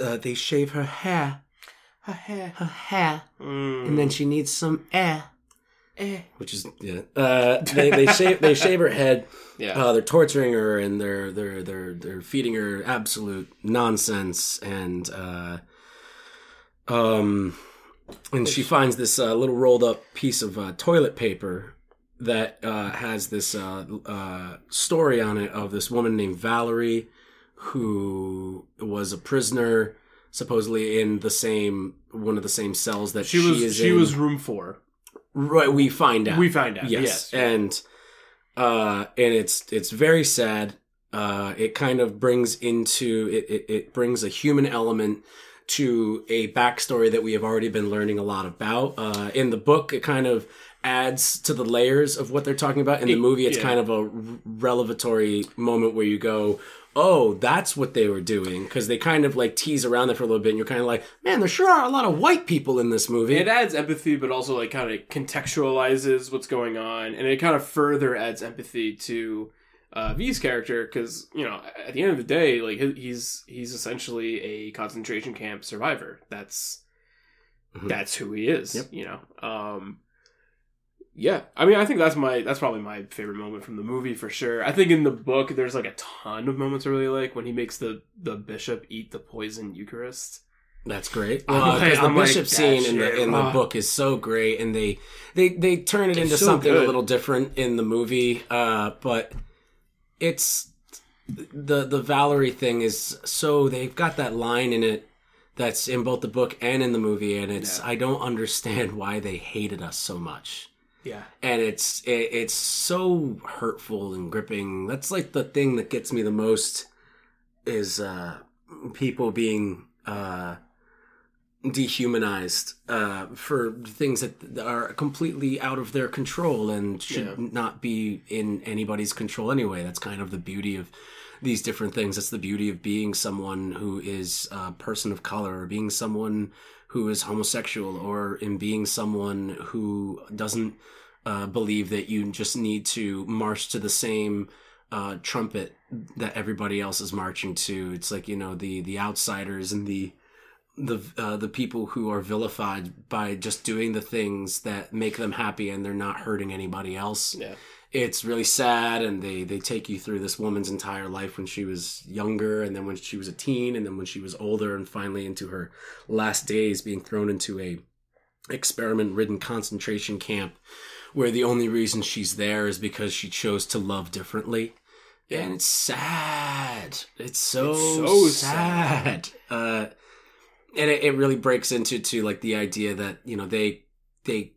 [SPEAKER 2] uh, they shave her hair,
[SPEAKER 1] Her hair.
[SPEAKER 2] her hair,
[SPEAKER 1] Mm.
[SPEAKER 2] and then she needs some air.
[SPEAKER 1] Eh.
[SPEAKER 2] Which is yeah. Uh, they they shave they shave her head.
[SPEAKER 1] Yeah.
[SPEAKER 2] Uh, they're torturing her and they're they're they're they're feeding her absolute nonsense and uh, um and she finds this uh, little rolled up piece of uh, toilet paper that uh, has this uh, uh, story on it of this woman named Valerie who was a prisoner supposedly in the same one of the same cells that
[SPEAKER 1] she
[SPEAKER 2] she,
[SPEAKER 1] was
[SPEAKER 2] is
[SPEAKER 1] she
[SPEAKER 2] in.
[SPEAKER 1] was room four.
[SPEAKER 2] right we find out
[SPEAKER 1] We find out.
[SPEAKER 2] yes,
[SPEAKER 1] Yes.
[SPEAKER 2] and uh and it's it's very sad uh it kind of brings into it, it it brings a human element to a backstory that we have already been learning a lot about. Uh in the book it kind of adds to the layers of what they're talking about. In the
[SPEAKER 1] It-
[SPEAKER 2] movie it's
[SPEAKER 1] yeah.
[SPEAKER 2] kind of a revelatory moment where you go oh that's what they were doing. Because they kind of like tease around there for a little bit and you're kind of like man there sure are a lot of white people in this movie.
[SPEAKER 1] It adds empathy, but also like kind of contextualizes what's going on, and it kind of further adds empathy to uh, V's character because you know at the end of the day, like he's he's essentially a concentration camp survivor. That's
[SPEAKER 2] Mhm.
[SPEAKER 1] that's who he is.
[SPEAKER 2] Yep.
[SPEAKER 1] You know. Um, yeah, I mean, I think that's my that's probably my favorite moment from the movie for sure. I think in the book there's like a ton of moments I really like when he makes the the bishop eat the poison Eucharist.
[SPEAKER 2] That's great. Because
[SPEAKER 1] like-
[SPEAKER 2] the
[SPEAKER 1] I'm
[SPEAKER 2] bishop
[SPEAKER 1] that
[SPEAKER 2] scene in the in the
[SPEAKER 1] ah.
[SPEAKER 2] book is so great, and they they they turn it into
[SPEAKER 1] so
[SPEAKER 2] something a little different in the movie. Uh, but it's the the Valerie thing is so they've got that line in it that's in both the book and in the movie, and it's
[SPEAKER 1] Yeah.
[SPEAKER 2] I don't understand why they hated us so much
[SPEAKER 1] Yeah.
[SPEAKER 2] and it's it, it's so hurtful and gripping. That's like the thing that gets me the most is uh, people being uh, dehumanized uh, for things that are completely out of their control and should
[SPEAKER 1] Yeah.
[SPEAKER 2] not be in anybody's control anyway. That's kind of the beauty of these different things. That's the beauty of being someone who is a person of color or being someone who is homosexual or in being someone who doesn't uh, believe that you just need to march to the same uh, trumpet that everybody else is marching to. It's like you know the the outsiders and the the uh, the people who are vilified by just doing the things that make them happy and they're not hurting anybody else.
[SPEAKER 1] Yeah.
[SPEAKER 2] It's really sad, and they they take you through this woman's entire life when she was younger, and then when she was a teen, and then when she was older, and finally into her last days, being thrown into a experiment ridden concentration camp where the only reason she's there is because she chose to love differently. Yeah. And it's sad. It's so,
[SPEAKER 1] It's so
[SPEAKER 2] sad. Uh, and it, it really breaks into to like the idea that you know they they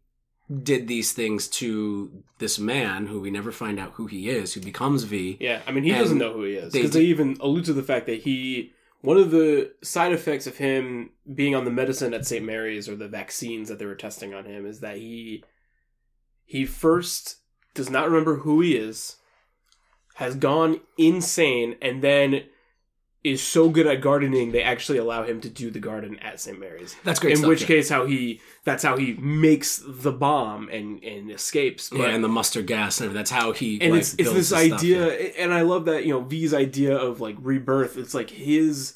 [SPEAKER 2] did these things to this man who we never find out who he is, who becomes V.
[SPEAKER 1] Yeah, I mean, he doesn't know who he is because
[SPEAKER 2] do-
[SPEAKER 1] they even allude to the fact that he. One of the side effects of him being on the medicine at St. Mary's or the vaccines that they were testing on him is that he he first does not remember who he is, has gone insane, and then is so good at gardening they actually allow him to do the garden at St. Mary's.
[SPEAKER 2] That's great.
[SPEAKER 1] In
[SPEAKER 2] stuff,
[SPEAKER 1] which
[SPEAKER 2] yeah.
[SPEAKER 1] case, how he that's how he makes the bomb and and escapes.
[SPEAKER 2] yeah, and the mustard gas and. That's how he
[SPEAKER 1] and
[SPEAKER 2] like,
[SPEAKER 1] it's it's this
[SPEAKER 2] his stuff,
[SPEAKER 1] idea
[SPEAKER 2] yeah.
[SPEAKER 1] and i love that you know v's idea of like rebirth it's like his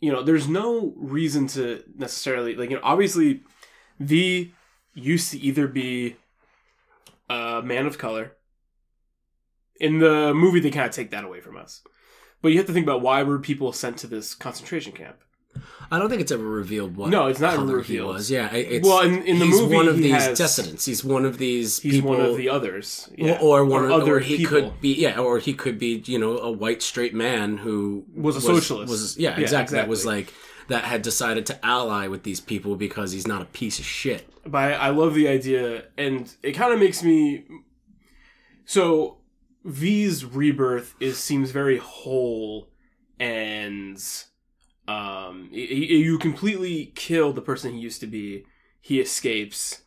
[SPEAKER 1] you know there's no reason to necessarily like you know obviously v used to either be a man of color. In the movie, they kind of take that away from us. But you have to think about why were people sent to this concentration camp?
[SPEAKER 2] I don't think it's ever revealed what.
[SPEAKER 1] No, it's not
[SPEAKER 2] color
[SPEAKER 1] revealed.
[SPEAKER 2] He was yeah. It's,
[SPEAKER 1] Well, in- in the
[SPEAKER 2] he's
[SPEAKER 1] movie,
[SPEAKER 2] one of
[SPEAKER 1] he
[SPEAKER 2] these
[SPEAKER 1] has-
[SPEAKER 2] dissidents. He's one of these.
[SPEAKER 1] He's
[SPEAKER 2] people,
[SPEAKER 1] one of the others, yeah.
[SPEAKER 2] or, or one of,
[SPEAKER 1] other
[SPEAKER 2] or he
[SPEAKER 1] people.
[SPEAKER 2] could be yeah, or he could be you know a white straight man who
[SPEAKER 1] Was a socialist.
[SPEAKER 2] Was yeah,
[SPEAKER 1] Yeah,
[SPEAKER 2] exactly. That was like that had decided to ally with these people because he's not a piece of shit.
[SPEAKER 1] but I, I love the idea, and it kind of makes me. So, V's rebirth is seems very whole, and um, you completely kill the person he used to be. He escapes.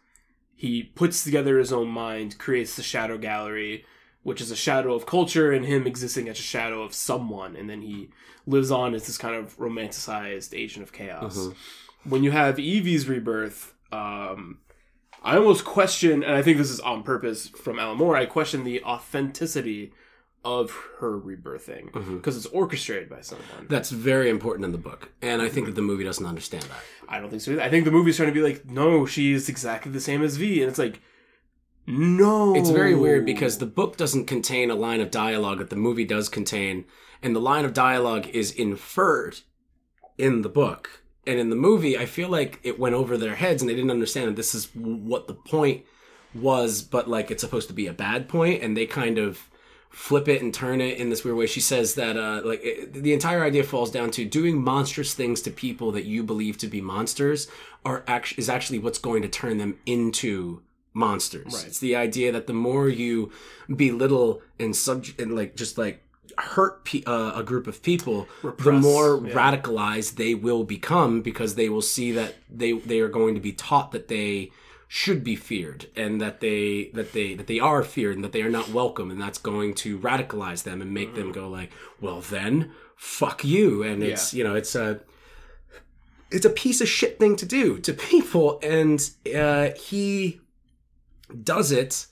[SPEAKER 1] He puts together his own mind, creates the Shadow Gallery, which is a shadow of culture, and him existing as a shadow of someone, and then he lives on as this kind of romanticized agent of chaos
[SPEAKER 2] Mhm.
[SPEAKER 1] when you have Evie's rebirth, um, I almost question, and I think this is on purpose from Alan Moore. I question the authenticity of her rebirthing
[SPEAKER 2] mm-hmm.
[SPEAKER 1] because it's orchestrated by someone.
[SPEAKER 2] That's very important in the book, and I think that the movie doesn't understand that.
[SPEAKER 1] I don't think so. Either. I think the movie's trying to be like, no, she's exactly the same as V, and it's like, no.
[SPEAKER 2] It's very weird because the book doesn't contain a line of dialogue that the movie does contain, and the line of dialogue is inferred in the book. And in the movie, I feel like it went over their heads and they didn't understand that this is what the point was, but like it's supposed to be a bad point, and they kind of flip it and turn it in this weird way. She says that uh, like it, the entire idea falls down to doing monstrous things to people that you believe to be monsters are actually is actually what's going to turn them into monsters.
[SPEAKER 1] Right.
[SPEAKER 2] It's the idea that the more you belittle and sub and like just like hurt pe- uh, a group of people, the more
[SPEAKER 1] yeah.
[SPEAKER 2] radicalized they will become because they will see that they they are going to be taught that they should be feared and that they that they that they are feared and that they are not welcome and that's going to radicalize them and make them go like well then fuck you and it's you know it's a it's a piece of shit thing to do to people and uh he does it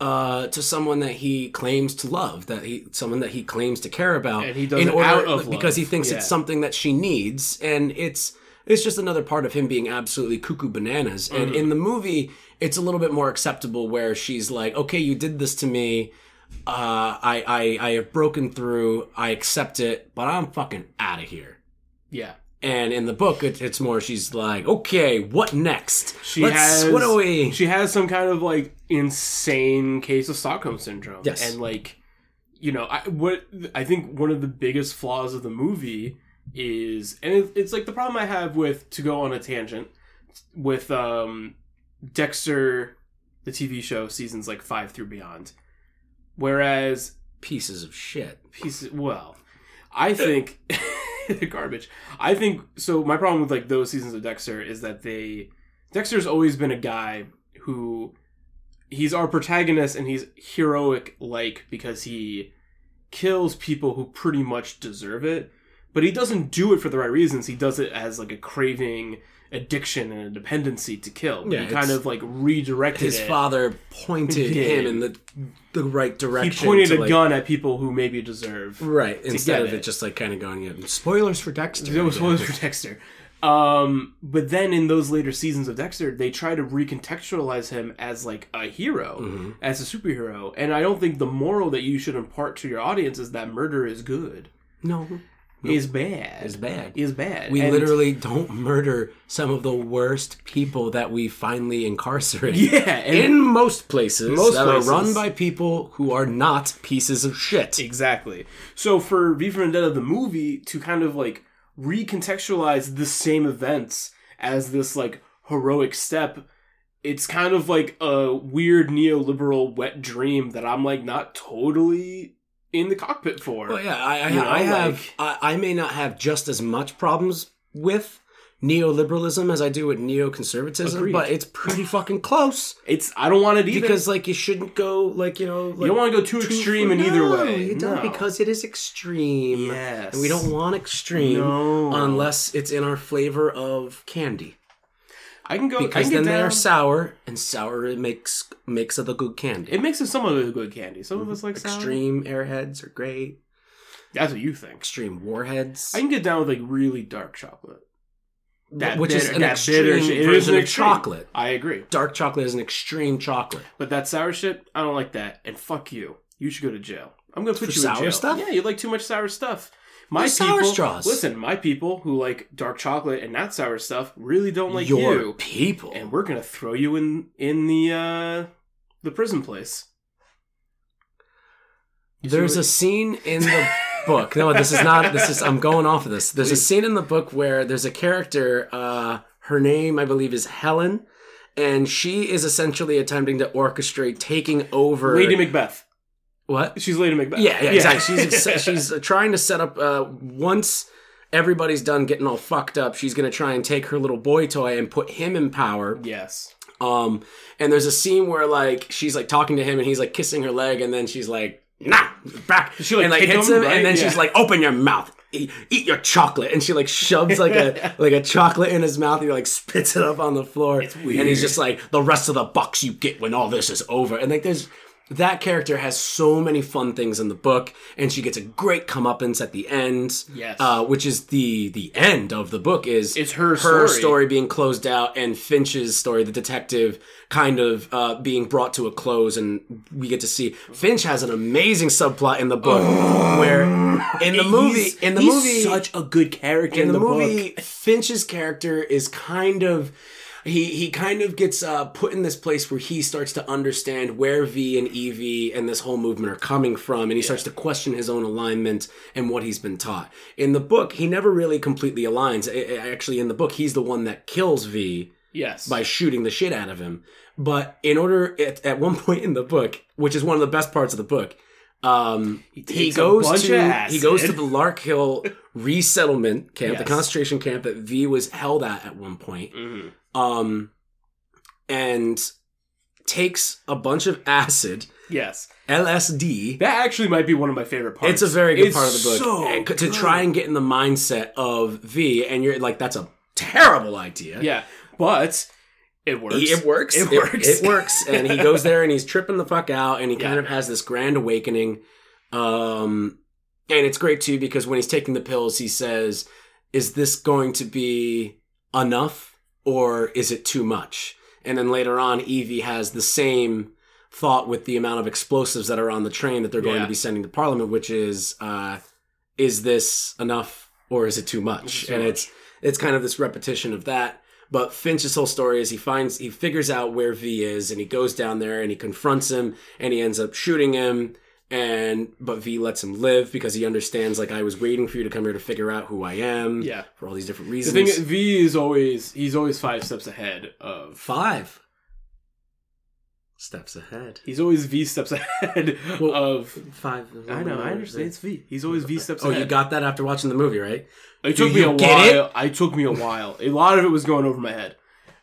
[SPEAKER 2] uh to someone that he claims to love that he someone that he claims to care about
[SPEAKER 1] And he does it out of
[SPEAKER 2] because he thinks
[SPEAKER 1] Yeah.
[SPEAKER 2] it's something that she needs and it's it's just another part of him being absolutely cuckoo bananas and
[SPEAKER 1] Mm-hmm.
[SPEAKER 2] in the movie it's a little bit more acceptable where she's like okay you did this to me uh i i i have broken through i accept it but i'm fucking out of here
[SPEAKER 1] yeah.
[SPEAKER 2] And in the book, it, it's more she's like, okay, what next?
[SPEAKER 1] She
[SPEAKER 2] Let's,
[SPEAKER 1] has
[SPEAKER 2] what do we?
[SPEAKER 1] She has some kind of like insane case of Stockholm syndrome.
[SPEAKER 2] Yes.
[SPEAKER 1] and like you know, I what I think one of the biggest flaws of the movie is, and it, it's like the problem I have with to go on a tangent with um Dexter, the TV show seasons like five through beyond, whereas
[SPEAKER 2] Pieces of shit.
[SPEAKER 1] pieces well i think they're garbage. I think so my problem with like those seasons of dexter is that they dexter's always been a guy who he's our protagonist and he's heroic like because he kills people who pretty much deserve it but he doesn't do it for the right reasons. He does it as like a craving addiction and a dependency to kill
[SPEAKER 2] Yeah,
[SPEAKER 1] he kind of like redirected
[SPEAKER 2] His
[SPEAKER 1] it.
[SPEAKER 2] father pointed
[SPEAKER 1] Yeah.
[SPEAKER 2] him in the the right direction.
[SPEAKER 1] he
[SPEAKER 2] pointed
[SPEAKER 1] a
[SPEAKER 2] like-
[SPEAKER 1] gun at people who maybe deserve
[SPEAKER 2] right instead of it
[SPEAKER 1] it.
[SPEAKER 2] just like kind of going. Yeah, spoilers for Dexter.
[SPEAKER 1] There was spoilers for Dexter. Um, but then in those later seasons of Dexter, they try to recontextualize him as like a hero,
[SPEAKER 2] Mhm.
[SPEAKER 1] as a superhero. And I don't think the moral that you should impart to your audience is that murder is good,
[SPEAKER 2] No,
[SPEAKER 1] is bad,
[SPEAKER 2] Is bad.
[SPEAKER 1] is bad.
[SPEAKER 2] We
[SPEAKER 1] And-
[SPEAKER 2] literally don't murder some of the worst people that we finally incarcerate.
[SPEAKER 1] yeah, and
[SPEAKER 2] in most places
[SPEAKER 1] Most
[SPEAKER 2] that
[SPEAKER 1] places.
[SPEAKER 2] are run by people who are not pieces of shit.
[SPEAKER 1] Exactly. So for V for Vendetta, the movie, to kind of like recontextualize the same events as this like heroic step, it's kind of like a weird neoliberal wet dream that I'm like not totally in the cockpit for.
[SPEAKER 2] Well, yeah, I, I,
[SPEAKER 1] You know,
[SPEAKER 2] I have.
[SPEAKER 1] like-
[SPEAKER 2] I, I may not have just as much problems with neoliberalism as I do with neoconservatism,
[SPEAKER 1] Agreed.
[SPEAKER 2] but it's pretty fucking close.
[SPEAKER 1] It's I don't want it either
[SPEAKER 2] Because like you shouldn't go like you know like,
[SPEAKER 1] you don't want to go too extreme in either way.
[SPEAKER 2] you don't,
[SPEAKER 1] No.
[SPEAKER 2] because it is extreme.
[SPEAKER 1] yes,
[SPEAKER 2] And we don't want extreme
[SPEAKER 1] No.
[SPEAKER 2] unless it's in our flavor of candy.
[SPEAKER 1] I can go I
[SPEAKER 2] Because
[SPEAKER 1] can get
[SPEAKER 2] then they are sour, and sour makes makes of the good candy.
[SPEAKER 1] It makes it some of the good candy. Some of us like sour.
[SPEAKER 2] Extreme airheads are great.
[SPEAKER 1] That's what you think.
[SPEAKER 2] Extreme warheads.
[SPEAKER 1] I can get down with like really dark chocolate. that
[SPEAKER 2] which
[SPEAKER 1] bitter,
[SPEAKER 2] is an
[SPEAKER 1] that
[SPEAKER 2] extreme
[SPEAKER 1] bitter shit. It is
[SPEAKER 2] version of chocolate.
[SPEAKER 1] I agree,
[SPEAKER 2] Dark chocolate is an extreme chocolate.
[SPEAKER 1] but that sour shit, I don't like that. And fuck you. You should go to jail. I'm gonna put
[SPEAKER 2] For
[SPEAKER 1] you
[SPEAKER 2] sour
[SPEAKER 1] in jail.
[SPEAKER 2] stuff?
[SPEAKER 1] Yeah, you like too much sour stuff. My
[SPEAKER 2] There's
[SPEAKER 1] people,
[SPEAKER 2] sour straws.
[SPEAKER 1] listen, my people who like dark chocolate and not sour stuff really don't like
[SPEAKER 2] Your
[SPEAKER 1] you,
[SPEAKER 2] people.
[SPEAKER 1] and we're gonna throw you in in the uh the prison place. You
[SPEAKER 2] There's a scene in the book. No, this is not. This is. I'm going off of this. There's a scene in the book where there's a character. Uh, her name, I believe, is Helen, and she is essentially attempting to orchestrate taking over.
[SPEAKER 1] Lady Macbeth.
[SPEAKER 2] What?
[SPEAKER 1] She's Lady Macbeth.
[SPEAKER 2] Yeah, yeah, exactly. She's she's trying to set up. Uh, once everybody's done getting all fucked up, she's gonna try and take her little boy toy and put him in power.
[SPEAKER 1] Yes.
[SPEAKER 2] Um, and there's a scene where like she's like talking to him and he's like kissing her leg, and then she's like, "Nah, back."
[SPEAKER 1] She, like,
[SPEAKER 2] and like hits
[SPEAKER 1] him,
[SPEAKER 2] him,
[SPEAKER 1] right?
[SPEAKER 2] and then
[SPEAKER 1] Yeah.
[SPEAKER 2] she's like, "Open your mouth." Eat, eat your chocolate, and she like shoves like a like a chocolate in his mouth. And he like spits it up on the floor,
[SPEAKER 1] It's weird.
[SPEAKER 2] and he's just like, "The rest of the bucks you get when all this is over." And like, there's that character has so many fun things in the book, and she gets a great comeuppance at the end.
[SPEAKER 1] Yes.
[SPEAKER 2] uh, which is the the end of the book is
[SPEAKER 1] It's her
[SPEAKER 2] her
[SPEAKER 1] story.
[SPEAKER 2] story being closed out and Finch's story, the detective, kind of uh, being brought to a close, and we get to see Finch has an amazing subplot in the book where in the movie
[SPEAKER 1] He's-
[SPEAKER 2] in the
[SPEAKER 1] he's
[SPEAKER 2] movie
[SPEAKER 1] such a good character
[SPEAKER 2] in
[SPEAKER 1] in,
[SPEAKER 2] the,
[SPEAKER 1] the,
[SPEAKER 2] movie
[SPEAKER 1] book.
[SPEAKER 2] Finch's character is kind of he he kind of gets uh, put in this place where he starts to understand where V and Evie and this whole movement are coming from, and he starts to question his own alignment and what he's been taught. In the book, he never really completely aligns. Actually, in the book, he's the one that kills V
[SPEAKER 1] Yes.
[SPEAKER 2] by shooting the shit out of him. But in order, at, at one point in the book, which is one of the best parts of the book, um, he,
[SPEAKER 1] a
[SPEAKER 2] goes to he goes to the Larkhill resettlement camp, the concentration camp that V was held at at one point,
[SPEAKER 1] Mhm.
[SPEAKER 2] Um, and takes a bunch of acid,
[SPEAKER 1] Yes.
[SPEAKER 2] LSD.
[SPEAKER 1] That actually might be one of my favorite parts.
[SPEAKER 2] It's a very good
[SPEAKER 1] It's
[SPEAKER 2] part of the book
[SPEAKER 1] so
[SPEAKER 2] to
[SPEAKER 1] good.
[SPEAKER 2] try and get in the mindset of V, and you're like, that's a terrible idea.
[SPEAKER 1] Yeah, but it works.
[SPEAKER 2] It works.
[SPEAKER 1] It works.
[SPEAKER 2] It, works. And he goes there and he's tripping the fuck out and he kind of has this grand awakening. Um, and it's great too because when he's taking the pills, he says, Is this going to be enough or is it too much? And then later on, Evie has the same thought with the amount of explosives that are on the train that they're going
[SPEAKER 1] Yeah.
[SPEAKER 2] to be sending to Parliament, which is, uh, Is this enough or is it too much?
[SPEAKER 1] It's too
[SPEAKER 2] and
[SPEAKER 1] much.
[SPEAKER 2] it's it's kind of this repetition of that. But Finch's whole story is he finds he figures out where V is and he goes down there and he confronts him and he ends up shooting him and but V lets him live because he understands like I was waiting for you to come here to figure out who I am.
[SPEAKER 1] Yeah.
[SPEAKER 2] For all these different reasons.
[SPEAKER 1] The thing is, V is always he's always five steps ahead of.
[SPEAKER 2] Five steps ahead.
[SPEAKER 1] He's always V steps ahead
[SPEAKER 2] Well,
[SPEAKER 1] of.
[SPEAKER 2] Five.
[SPEAKER 1] I know. I understand. It's V. He's always V steps
[SPEAKER 2] Oh,
[SPEAKER 1] ahead.
[SPEAKER 2] you got that after watching the movie, right?
[SPEAKER 1] It took
[SPEAKER 2] Do
[SPEAKER 1] me a
[SPEAKER 2] get it?
[SPEAKER 1] while. I took me a while. A lot of it was going over my head.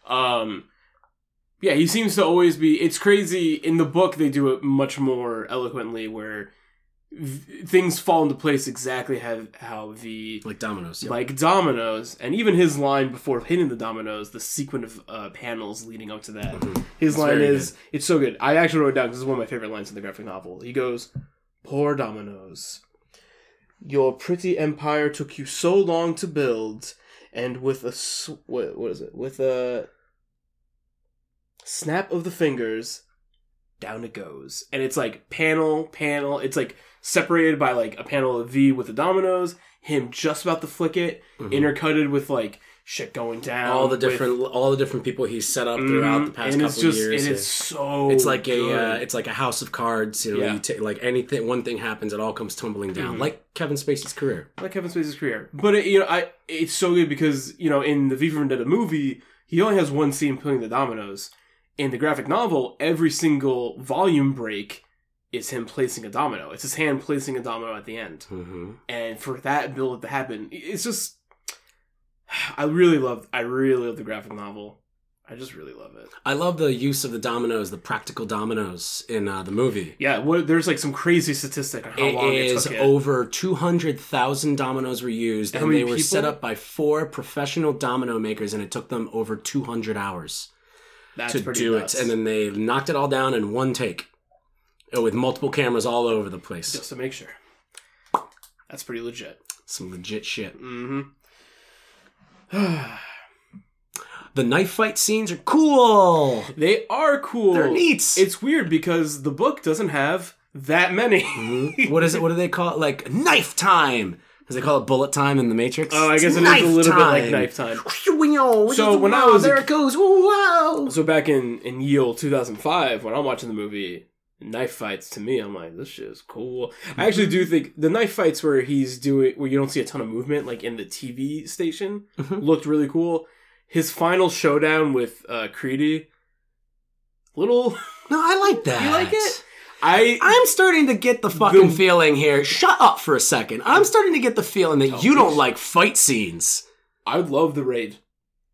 [SPEAKER 1] Um, yeah, he seems to always be. It's crazy. In the book, they do it much more eloquently, where v- things fall into place exactly how how the
[SPEAKER 2] Like dominoes. Yeah.
[SPEAKER 1] like dominoes, and even his line before hitting the dominoes, the sequence of uh, panels leading up to that.
[SPEAKER 2] Mhm.
[SPEAKER 1] His
[SPEAKER 2] It's
[SPEAKER 1] line is it's so good. I actually wrote it down because it's one of my favorite lines in the graphic novel. He goes, "Poor dominoes, your pretty empire took you so long to build, and with a sw- what, what is it? With a snap of the fingers, down it goes." And it's like panel, panel. It's like separated by like a panel of V with the dominoes. Him just about to flick it,
[SPEAKER 2] Mhm.
[SPEAKER 1] intercutted with like shit going down.
[SPEAKER 2] all the
[SPEAKER 1] with-
[SPEAKER 2] different all the different people he's set up throughout the
[SPEAKER 1] Mhm.
[SPEAKER 2] past
[SPEAKER 1] and
[SPEAKER 2] couple
[SPEAKER 1] it's just,
[SPEAKER 2] years.
[SPEAKER 1] It
[SPEAKER 2] yeah.
[SPEAKER 1] is so.
[SPEAKER 2] It's like a uh, it's like a house of cards. You know,
[SPEAKER 1] Yeah.
[SPEAKER 2] you take like anything. One thing happens, it all comes tumbling down.
[SPEAKER 1] Mhm.
[SPEAKER 2] Like Kevin Spacey's career.
[SPEAKER 1] like Kevin Spacey's career. But it, you know, I it's so good because you know in the V for Vendetta movie, he only has one scene putting the dominoes. In the graphic novel, every single volume break is him placing a domino. It's his hand placing a domino at the end,
[SPEAKER 2] Mm-hmm.
[SPEAKER 1] and for that build to happen, it's just. I really love. I really love the graphic novel. I just really love it.
[SPEAKER 2] I love the use of the dominoes, the practical dominoes in uh, the movie.
[SPEAKER 1] Yeah, what, there's like some crazy statistic on how
[SPEAKER 2] It
[SPEAKER 1] long it
[SPEAKER 2] is
[SPEAKER 1] it.
[SPEAKER 2] over 200,000 dominoes were used, and
[SPEAKER 1] many
[SPEAKER 2] they were set up by four professional domino makers, and it took them over 200 hours
[SPEAKER 1] That's
[SPEAKER 2] to do
[SPEAKER 1] nuts.
[SPEAKER 2] it. And then they knocked it all down in one take uh, with multiple cameras all over the place.
[SPEAKER 1] just to make sure. That's pretty legit.
[SPEAKER 2] Some legit shit.
[SPEAKER 1] Mm-hmm.
[SPEAKER 2] The knife fight scenes are cool.
[SPEAKER 1] They are cool.
[SPEAKER 2] They're neat.
[SPEAKER 1] It's weird because the book doesn't have that many.
[SPEAKER 2] Mhm. what is it? What do they call it? Like knife time? Because they call it bullet time in the Matrix.
[SPEAKER 1] Oh, I guess
[SPEAKER 2] It's
[SPEAKER 1] it is a little bit like knife time.
[SPEAKER 2] So
[SPEAKER 1] when I was
[SPEAKER 2] there it goes. Wow.
[SPEAKER 1] So back in in Yale 2005, when I'm watching the movie, knife fights to me, I'm like, this shit is cool. I actually do think the knife fights where he's doing where you don't see a ton of movement, like in the TV station,
[SPEAKER 2] Mhm.
[SPEAKER 1] looked really cool. His final showdown with uh Creedy, little.
[SPEAKER 2] No, I like that.
[SPEAKER 1] You like it? I
[SPEAKER 2] I'm starting to get the fucking
[SPEAKER 1] The-
[SPEAKER 2] feeling here. Shut up for a second. I'm starting to get the feeling that
[SPEAKER 1] Oh,
[SPEAKER 2] you don't like fight scenes.
[SPEAKER 1] I love the raid.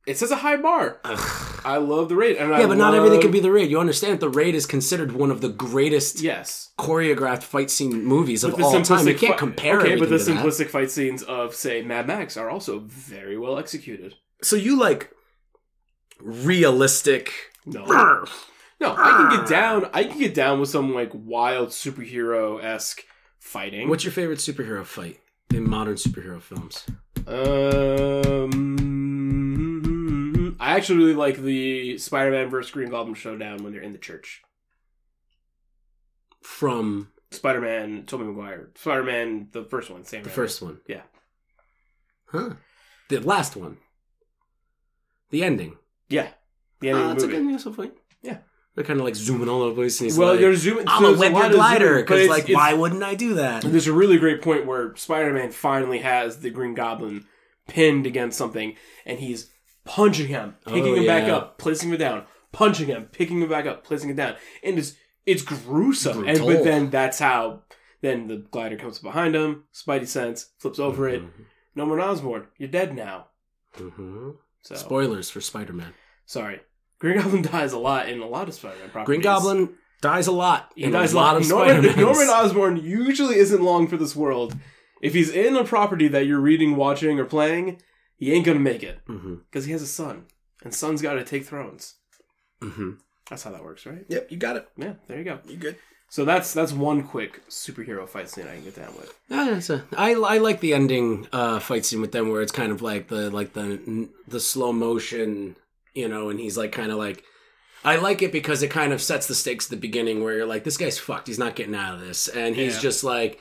[SPEAKER 1] It says a high bar.
[SPEAKER 2] Ugh.
[SPEAKER 1] I love the raid, and I
[SPEAKER 2] Yeah, but not everything can be the raid. You understand that the raid is considered one of the greatest
[SPEAKER 1] Yes,
[SPEAKER 2] choreographed fight scene movies of
[SPEAKER 1] But the
[SPEAKER 2] all time. You can't compare
[SPEAKER 1] Okay,
[SPEAKER 2] everything
[SPEAKER 1] but the
[SPEAKER 2] to that.
[SPEAKER 1] simplistic fight scenes of say Mad Max are also very well executed.
[SPEAKER 2] So you like realistic.
[SPEAKER 1] No, no, I can get down. I can get down with some like wild superhero esque fighting.
[SPEAKER 2] What's your favorite superhero fight in modern superhero films?
[SPEAKER 1] um, I actually really like the Spider-Man versus Green Goblin showdown when they're in the church.
[SPEAKER 2] From
[SPEAKER 1] Spider-Man, Tobey Maguire, Spider-Man, the first one, Sam.
[SPEAKER 2] the
[SPEAKER 1] Raimi.
[SPEAKER 2] first one.
[SPEAKER 1] Yeah.
[SPEAKER 2] Huh. The last one. The ending.
[SPEAKER 1] yeah, the
[SPEAKER 2] Uh,
[SPEAKER 1] ending of
[SPEAKER 2] it's
[SPEAKER 1] the
[SPEAKER 2] a
[SPEAKER 1] movie.
[SPEAKER 2] good news fight.
[SPEAKER 1] Yeah.
[SPEAKER 2] They're kind of like zooming all over the place, and he's
[SPEAKER 1] well,
[SPEAKER 2] like,
[SPEAKER 1] they're zooming.
[SPEAKER 2] "I'm a
[SPEAKER 1] lot
[SPEAKER 2] your
[SPEAKER 1] of
[SPEAKER 2] glider," because like,
[SPEAKER 1] it's-
[SPEAKER 2] why wouldn't I do that?
[SPEAKER 1] There's a really great point where Spider-Man finally has the Green Goblin pinned against something, and he's punching him, picking
[SPEAKER 2] Oh,
[SPEAKER 1] him back up, placing him down, punching him, picking him back up, placing him down, and it's it's gruesome. And but then that's how then the glider comes behind him, Spidey sense flips over it. Norman Osborn, you're dead now.
[SPEAKER 2] Mhm.
[SPEAKER 1] So
[SPEAKER 2] Spoilers for Spider-Man.
[SPEAKER 1] sorry, Green Goblin dies a lot in a lot of Spider-Man properties.
[SPEAKER 2] Green Goblin dies a lot.
[SPEAKER 1] He
[SPEAKER 2] in
[SPEAKER 1] dies
[SPEAKER 2] a lot of
[SPEAKER 1] Norman,
[SPEAKER 2] Spider-Mans.
[SPEAKER 1] Norman Osborn usually isn't long for this world. If he's in a property that you're reading, watching, or playing, he ain't gonna make it because he has a son, and sons got to take thrones.
[SPEAKER 2] Mhm.
[SPEAKER 1] That's how that works, right?
[SPEAKER 2] Yep, you got it.
[SPEAKER 1] Yeah, there you go.
[SPEAKER 2] You good?
[SPEAKER 1] So that's that's one quick superhero fight scene I can get down with.
[SPEAKER 2] Yeah, that's a, I, I like the ending uh, fight scene with them where it's kind of like the like the the slow motion, you know, and he's like kind of like I like it because it kind of sets the stakes at the beginning where you're like this guy's fucked, he's not getting out of this, and he's
[SPEAKER 1] Yeah.
[SPEAKER 2] just like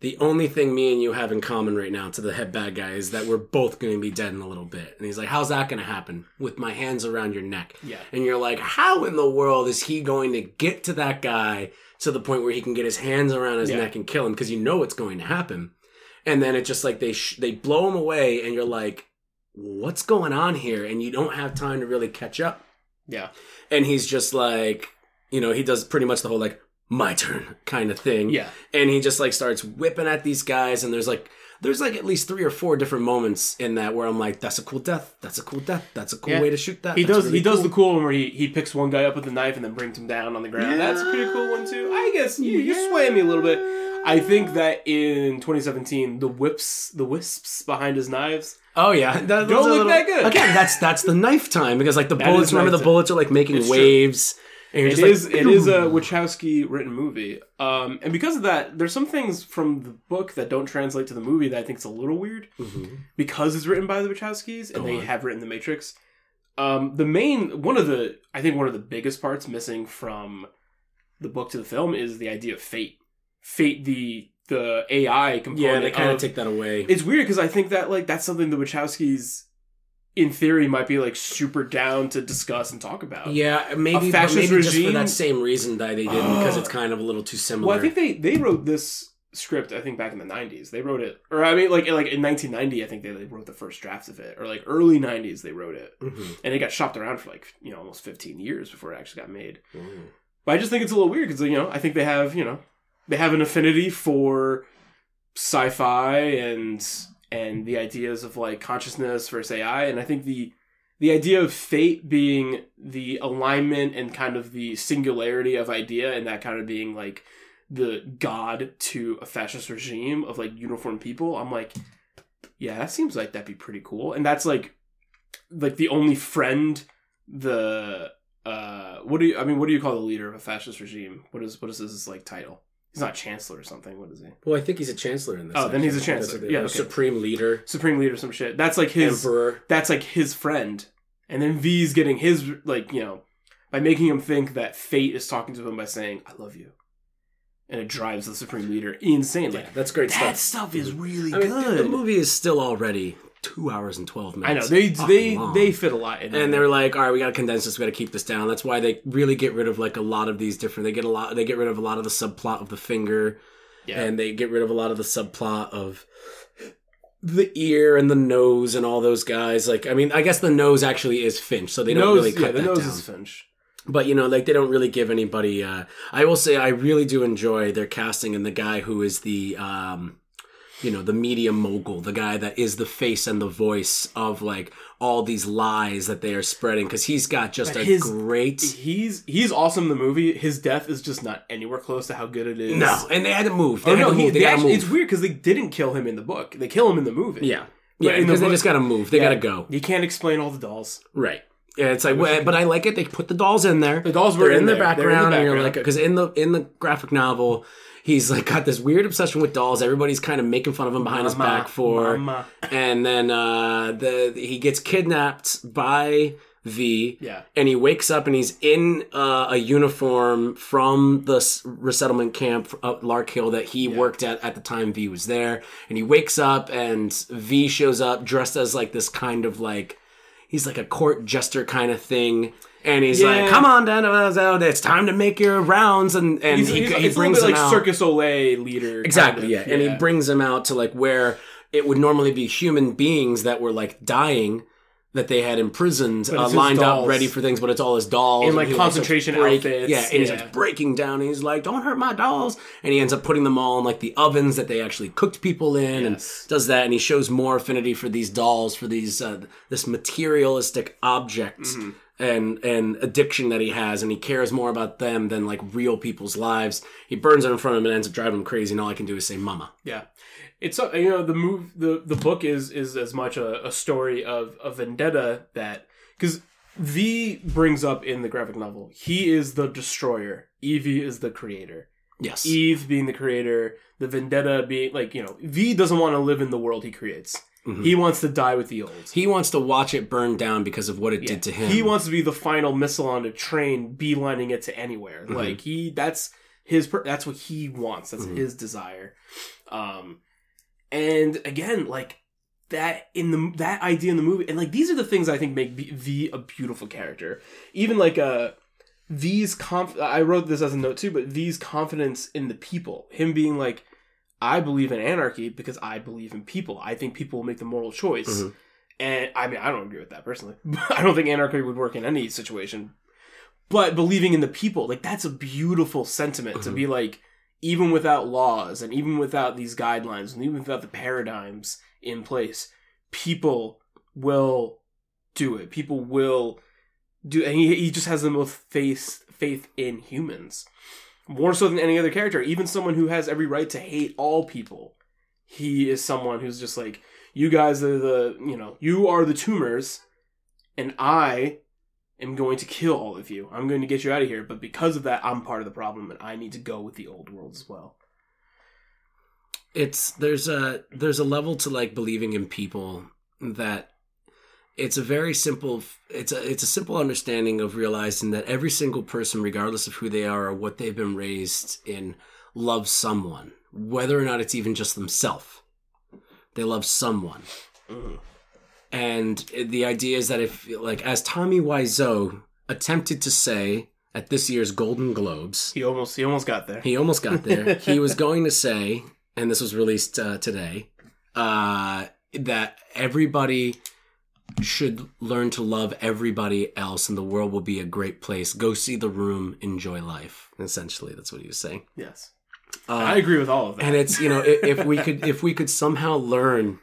[SPEAKER 2] the only thing me and you have in common right now to the head bad guy is that we're both going to be dead in a little bit, and he's like, how's that going to happen with my hands around your neck?
[SPEAKER 1] Yeah,
[SPEAKER 2] And you're like, how in the world is he going to get to that guy to the point where he can get his hands around his
[SPEAKER 1] Yeah.
[SPEAKER 2] neck and kill him? Because you know it's going to happen. And then it just like they sh- they blow him away, and you're like, what's going on here? And you don't have time to really catch up.
[SPEAKER 1] yeah,
[SPEAKER 2] And he's just like, you know, he does pretty much the whole like my turn kind of thing
[SPEAKER 1] yeah.
[SPEAKER 2] and he just like starts whipping at these guys and there's like there's like at least three or four different moments in that where I'm like that's a cool death that's a cool death that's a cool
[SPEAKER 1] Yeah.
[SPEAKER 2] way to shoot that
[SPEAKER 1] He
[SPEAKER 2] That's
[SPEAKER 1] does
[SPEAKER 2] really
[SPEAKER 1] he does
[SPEAKER 2] cool.
[SPEAKER 1] the cool one where he, he picks one guy up with a knife and then brings him down on the ground. That's a pretty cool one too. I guess you you sway me a little bit. I think that in 2017, the whips, the wisps behind his knives.
[SPEAKER 2] Oh yeah, that,
[SPEAKER 1] Don't look that good.
[SPEAKER 2] Again, that's that's the knife time because like the
[SPEAKER 1] That
[SPEAKER 2] bullets. Remember the
[SPEAKER 1] time.
[SPEAKER 2] bullets are like making
[SPEAKER 1] It's true.
[SPEAKER 2] waves. And you're
[SPEAKER 1] It
[SPEAKER 2] just
[SPEAKER 1] is
[SPEAKER 2] like,
[SPEAKER 1] it is a Wachowski written movie, um, and because of that, there's some things from the book that don't translate to the movie that I think is a little weird
[SPEAKER 2] Mhm.
[SPEAKER 1] because it's written by the Wachowskis and
[SPEAKER 2] Go
[SPEAKER 1] they
[SPEAKER 2] on.
[SPEAKER 1] have written The Matrix. Um, the main one of the I think one of the biggest parts missing from the book to the film is the idea of fate. Fate, the the AI component.
[SPEAKER 2] Yeah, they kind of take that away.
[SPEAKER 1] It's weird because I think that like that's something the Wachowskis, in theory, might be like super down to discuss and talk about.
[SPEAKER 2] yeah, maybe,
[SPEAKER 1] fascist
[SPEAKER 2] maybe just for that same reason that they didn't because it's kind of a little too similar.
[SPEAKER 1] Well, I think they they wrote this script. I think back in the '90s, they wrote it, or I mean, like like in 1990, I think they like, wrote the first draft of it, or like early '90s, they wrote it,
[SPEAKER 2] Mhm.
[SPEAKER 1] and it got shopped around for like you know almost 15 years before it actually got made.
[SPEAKER 2] Mhm.
[SPEAKER 1] But I just think it's a little weird because you know I think they have you know they have an affinity for sci-fi and and the ideas of like consciousness versus AI, and I think the the idea of fate being the alignment and kind of the singularity of idea, and that kind of being like the god to a fascist regime of like uniformed people. I'm like, yeah, that seems like that'd be pretty cool, and that's like like the only friend the uh what do you I mean what do you call the leader of a fascist regime? What is what is his like title? He's not chancellor or something. What is he?
[SPEAKER 2] Well, I think he's a chancellor in this.
[SPEAKER 1] Oh, then he's a chancellor.
[SPEAKER 2] That's
[SPEAKER 1] Yeah, okay.
[SPEAKER 2] supreme leader,
[SPEAKER 1] Supreme leader some shit. That's like his
[SPEAKER 2] emperor.
[SPEAKER 1] that's like his friend and then V's getting his like you know by making him think that fate is talking to him by saying I love you, and it drives the supreme leader insane. Like
[SPEAKER 2] Yeah, that's great stuff.
[SPEAKER 1] that
[SPEAKER 2] stuff.
[SPEAKER 1] stuff is mm-hmm. really
[SPEAKER 2] I mean,
[SPEAKER 1] good.
[SPEAKER 2] the movie is still already two hours and twelve minutes.
[SPEAKER 1] I know they they
[SPEAKER 2] long.
[SPEAKER 1] they fit a lot in
[SPEAKER 2] and they're like, all right, we got to condense this. We got to keep this down. That's why they really get rid of like a lot of these different. They get a lot. They get rid of a lot of the subplot of the finger,
[SPEAKER 1] yeah.
[SPEAKER 2] and they get rid of a lot of the subplot of the ear and the nose and all those guys. Like, I mean, I guess the nose actually is Finch, so they don't really cut
[SPEAKER 1] yeah, the
[SPEAKER 2] that
[SPEAKER 1] nose
[SPEAKER 2] down.
[SPEAKER 1] is Finch.
[SPEAKER 2] but you know, like they don't really give anybody. uh I will say, I really do enjoy their casting and the guy who is the. um you know the media mogul the guy that is the face and the voice of like all these lies that they are spreading because he's got just
[SPEAKER 1] But
[SPEAKER 2] a
[SPEAKER 1] his-
[SPEAKER 2] great
[SPEAKER 1] He's he's awesome in the movie. His death is just not anywhere close to how good it is.
[SPEAKER 2] no and they had to move they
[SPEAKER 1] Oh no,
[SPEAKER 2] to
[SPEAKER 1] he,
[SPEAKER 2] move they,
[SPEAKER 1] they actually,
[SPEAKER 2] move
[SPEAKER 1] it's weird because they didn't kill him in the book. They kill him in the movie.
[SPEAKER 2] yeah
[SPEAKER 1] But
[SPEAKER 2] yeah
[SPEAKER 1] in the
[SPEAKER 2] because they just gotta move they
[SPEAKER 1] Yeah.
[SPEAKER 2] gotta go
[SPEAKER 1] You can't explain all the dolls.
[SPEAKER 2] right yeah it's like well, but i like it they put the dolls in there
[SPEAKER 1] The dolls were
[SPEAKER 2] they're in, the
[SPEAKER 1] there. They're
[SPEAKER 2] background, and you're
[SPEAKER 1] background.
[SPEAKER 2] like because in the in the graphic novel he's like got this weird obsession with dolls everybody's kind of making fun of him behind his back for
[SPEAKER 1] Mama.
[SPEAKER 2] and then uh the he gets kidnapped by v
[SPEAKER 1] Yeah.
[SPEAKER 2] and he wakes up and he's in uh, a uniform from the resettlement camp at Larkhill that he worked at at the time V was there. And he wakes up and V shows up dressed as like this kind of like he's like a court jester kind of thing. And he's
[SPEAKER 1] Yeah.
[SPEAKER 2] like, "Come on, Dan, uh, it's time to make your rounds." And and
[SPEAKER 1] He's,
[SPEAKER 2] he,
[SPEAKER 1] he's-
[SPEAKER 2] he brings him
[SPEAKER 1] like
[SPEAKER 2] out.
[SPEAKER 1] Circus Olay leader. kind
[SPEAKER 2] Exactly,
[SPEAKER 1] of,
[SPEAKER 2] yeah. And he brings them out to like where it would normally be human beings that were like dying that they had imprisoned, uh, lined up ready for things, but it's all his dolls.
[SPEAKER 1] In, like,
[SPEAKER 2] starts
[SPEAKER 1] concentration
[SPEAKER 2] break-
[SPEAKER 1] outfits,
[SPEAKER 2] Yeah, and
[SPEAKER 1] yeah.
[SPEAKER 2] starts breaking down and he's like, Don't hurt my dolls. And he ends up putting them all in like the ovens that they actually cooked people in
[SPEAKER 1] Yes.
[SPEAKER 2] and does that. And he shows more affinity for these dolls, for these, uh, this materialistic object.
[SPEAKER 1] Mm-hmm.
[SPEAKER 2] And and addiction that he has, and he cares more about them than like real people's lives. He burns it in front of him and ends up driving him crazy. And all I can do is say, "Mama."
[SPEAKER 1] Yeah, it's uh, you know the move the the book is is as much a, a story of a vendetta that because V brings up in the graphic novel he is the destroyer, Evie is the creator.
[SPEAKER 2] Yes,
[SPEAKER 1] Eve being the creator, the vendetta being like you know V doesn't want to live in the world he creates.
[SPEAKER 2] Mhm.
[SPEAKER 1] He wants to die with the old.
[SPEAKER 2] He wants to watch it burn down because of what it
[SPEAKER 1] Yeah.
[SPEAKER 2] did to him.
[SPEAKER 1] He wants to be the final missile on a train, beelining it to anywhere.
[SPEAKER 2] Mhm.
[SPEAKER 1] Like he, that's his. That's what he wants. That's
[SPEAKER 2] Mhm.
[SPEAKER 1] his desire. Um, and again, like that in the that idea in the movie, and like these are the things I think make V a beautiful character. Even like uh V's conf. I wrote this as a note too, but V's confidence in the people, him being like. I believe in anarchy because I believe in people. I think people will make the moral choice.
[SPEAKER 2] Mhm.
[SPEAKER 1] And I mean, I don't agree with that personally. I don't think anarchy would work in any situation. But believing in the people, like that's a beautiful sentiment to
[SPEAKER 2] Mhm.
[SPEAKER 1] be like, even without laws and even without these guidelines and even without the paradigms in place, people will do it. People will do, and he, he just has the most faith faith in humans, more so than any other character. Even someone who has every right to hate all people, he is someone who's just like, you guys are the, you know, you are the tumors, and I am going to kill all of you. I'm going to get you out of here. But because of that, I'm part of the problem, and I need to go with the old world as well.
[SPEAKER 2] it's there's a there's a level to like believing in people that it's a very simple it's a it's a simple understanding of realizing that every single person regardless of who they are or what they've been raised in loves someone whether or not it's even just themselves they love someone and the idea is that if like as tommy wiseau attempted to say at this year's golden globes
[SPEAKER 1] He almost, he almost got there.
[SPEAKER 2] he almost got there. he was going to say, and this was released uh, today, uh, that everybody should learn to love everybody else, and the world will be a great place. Go see the room, enjoy life. Essentially, that's what he was saying.
[SPEAKER 1] yes,
[SPEAKER 2] Uh,
[SPEAKER 1] I agree with all of that.
[SPEAKER 2] and it's you know if we could if we could somehow learn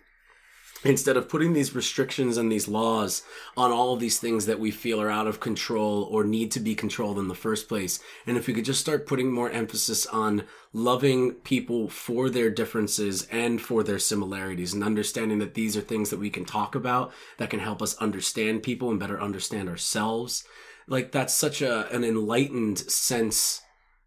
[SPEAKER 2] instead of putting these restrictions and these laws on all of these things that we feel are out of control or need to be controlled in the first place. And if we could just start putting more emphasis on loving people for their differences and for their similarities and understanding that these are things that we can talk about that can help us understand people and better understand ourselves. Like that's such a an enlightened sense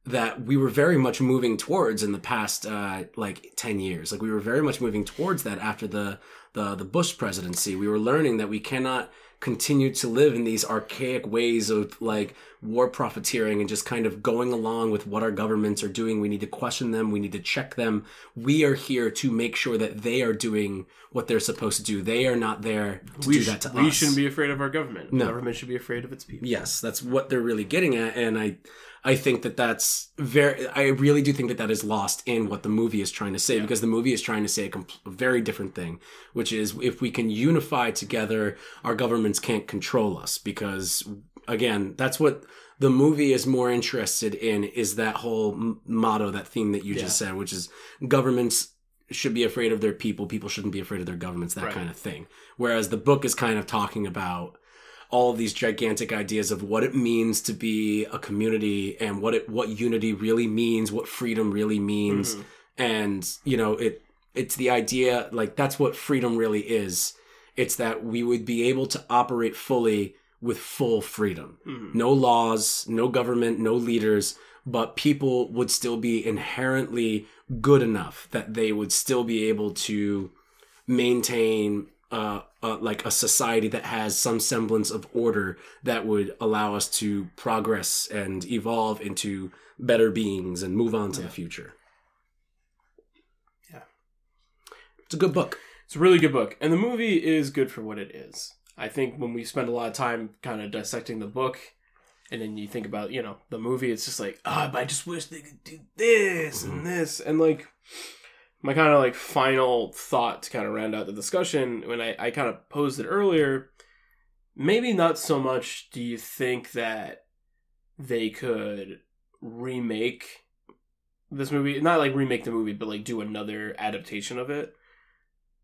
[SPEAKER 2] that we were very much moving towards in the past uh, like 10 years. Like we were very much moving towards that after the the the Bush presidency we were learning that we cannot continue to live in these archaic ways of like war profiteering and just kind of going along with what our governments are doing. We need to question them. We need to check them. We are here to make sure that they are doing what they're supposed to do. They are not there to
[SPEAKER 1] we
[SPEAKER 2] do
[SPEAKER 1] sh-
[SPEAKER 2] that to
[SPEAKER 1] we
[SPEAKER 2] us.
[SPEAKER 1] shouldn't be afraid of our government.
[SPEAKER 2] No.
[SPEAKER 1] The government should be afraid of its people.
[SPEAKER 2] Yes, that's what they're really getting at, and I, I think that that's very. I really do think that that is lost in what the movie is trying to say because the movie is trying to say a, compl- a very different thing, which is if we can unify together, our governments can't control us because again, that's what the movie is more interested in is that whole m- motto, that theme that you just said, which is governments should be afraid of their people, people shouldn't be afraid of their governments, that
[SPEAKER 1] Right.
[SPEAKER 2] kind of thing. Whereas the book is kind of talking about all of these gigantic ideas of what it means to be a community and what it what unity really means, what freedom really means. And, you know, it it's the idea like that's what freedom really is. It's that we would be able to operate fully with full freedom.
[SPEAKER 1] Mhm.
[SPEAKER 2] No laws, no government, no leaders, but people would still be inherently good enough that they would still be able to maintain uh, uh, like a society that has some semblance of order that would allow us to progress and evolve into better beings and move on to the future.
[SPEAKER 1] Yeah.
[SPEAKER 2] It's a good book.
[SPEAKER 1] It's a really good book, and the movie is good for what it is. I think when we spend a lot of time kind of dissecting the book, and then you think about you know the movie, it's just like ah, but I just wish they could do this and this, and like my kind of like final thought to kind of round out the discussion when I I kind of posed it earlier. Maybe not so much. Do you think that they could remake this movie? Not like remake the movie, but like do another adaptation of it.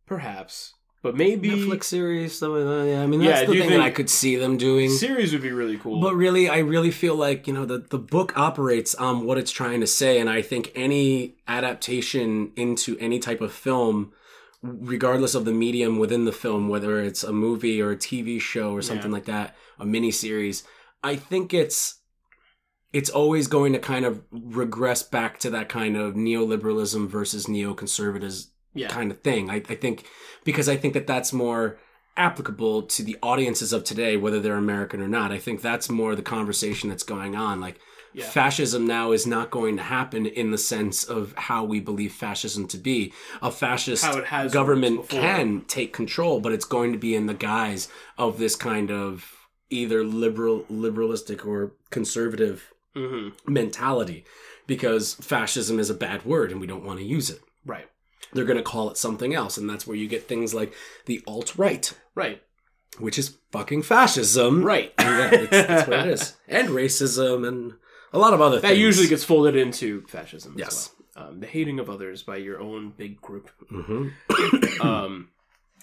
[SPEAKER 1] Perhaps, but maybe
[SPEAKER 2] Netflix series, stuff like that. Yeah, I mean that's
[SPEAKER 1] do
[SPEAKER 2] the thing that I could see them doing.
[SPEAKER 1] series would be really cool.
[SPEAKER 2] But really, I really feel like you know the the book operates on what it's trying to say, and I think any adaptation into any type of film, regardless of the medium within the film, whether it's a movie or a TV show or something
[SPEAKER 1] Yeah.
[SPEAKER 2] like that, a miniseries, I think it's it's always going to kind of regress back to that kind of neoliberalism versus neoconservatism
[SPEAKER 1] yeah,
[SPEAKER 2] kind of thing. I, I think because I think that that's more applicable to the audiences of today, whether they're American or not. I think that's more the conversation that's going on. Like
[SPEAKER 1] Yeah.
[SPEAKER 2] fascism now is not going to happen in the sense of how we believe fascism to be. A fascist
[SPEAKER 1] How it has
[SPEAKER 2] government can take control, but it's going to be in the guise of this kind of either liberal liberalistic or conservative
[SPEAKER 1] hmm
[SPEAKER 2] mentality because fascism is a bad word and we don't want to use it
[SPEAKER 1] right,
[SPEAKER 2] they're going to call it something else and that's where you get things like the alt-right
[SPEAKER 1] right,
[SPEAKER 2] which is fucking fascism
[SPEAKER 1] right.
[SPEAKER 2] yeah it's, that's what it is and racism and a lot of other
[SPEAKER 1] That
[SPEAKER 2] things That
[SPEAKER 1] usually gets folded into fascism.
[SPEAKER 2] Yes.
[SPEAKER 1] As well. Um, the hating of others by your own big group.
[SPEAKER 2] hmm
[SPEAKER 1] um,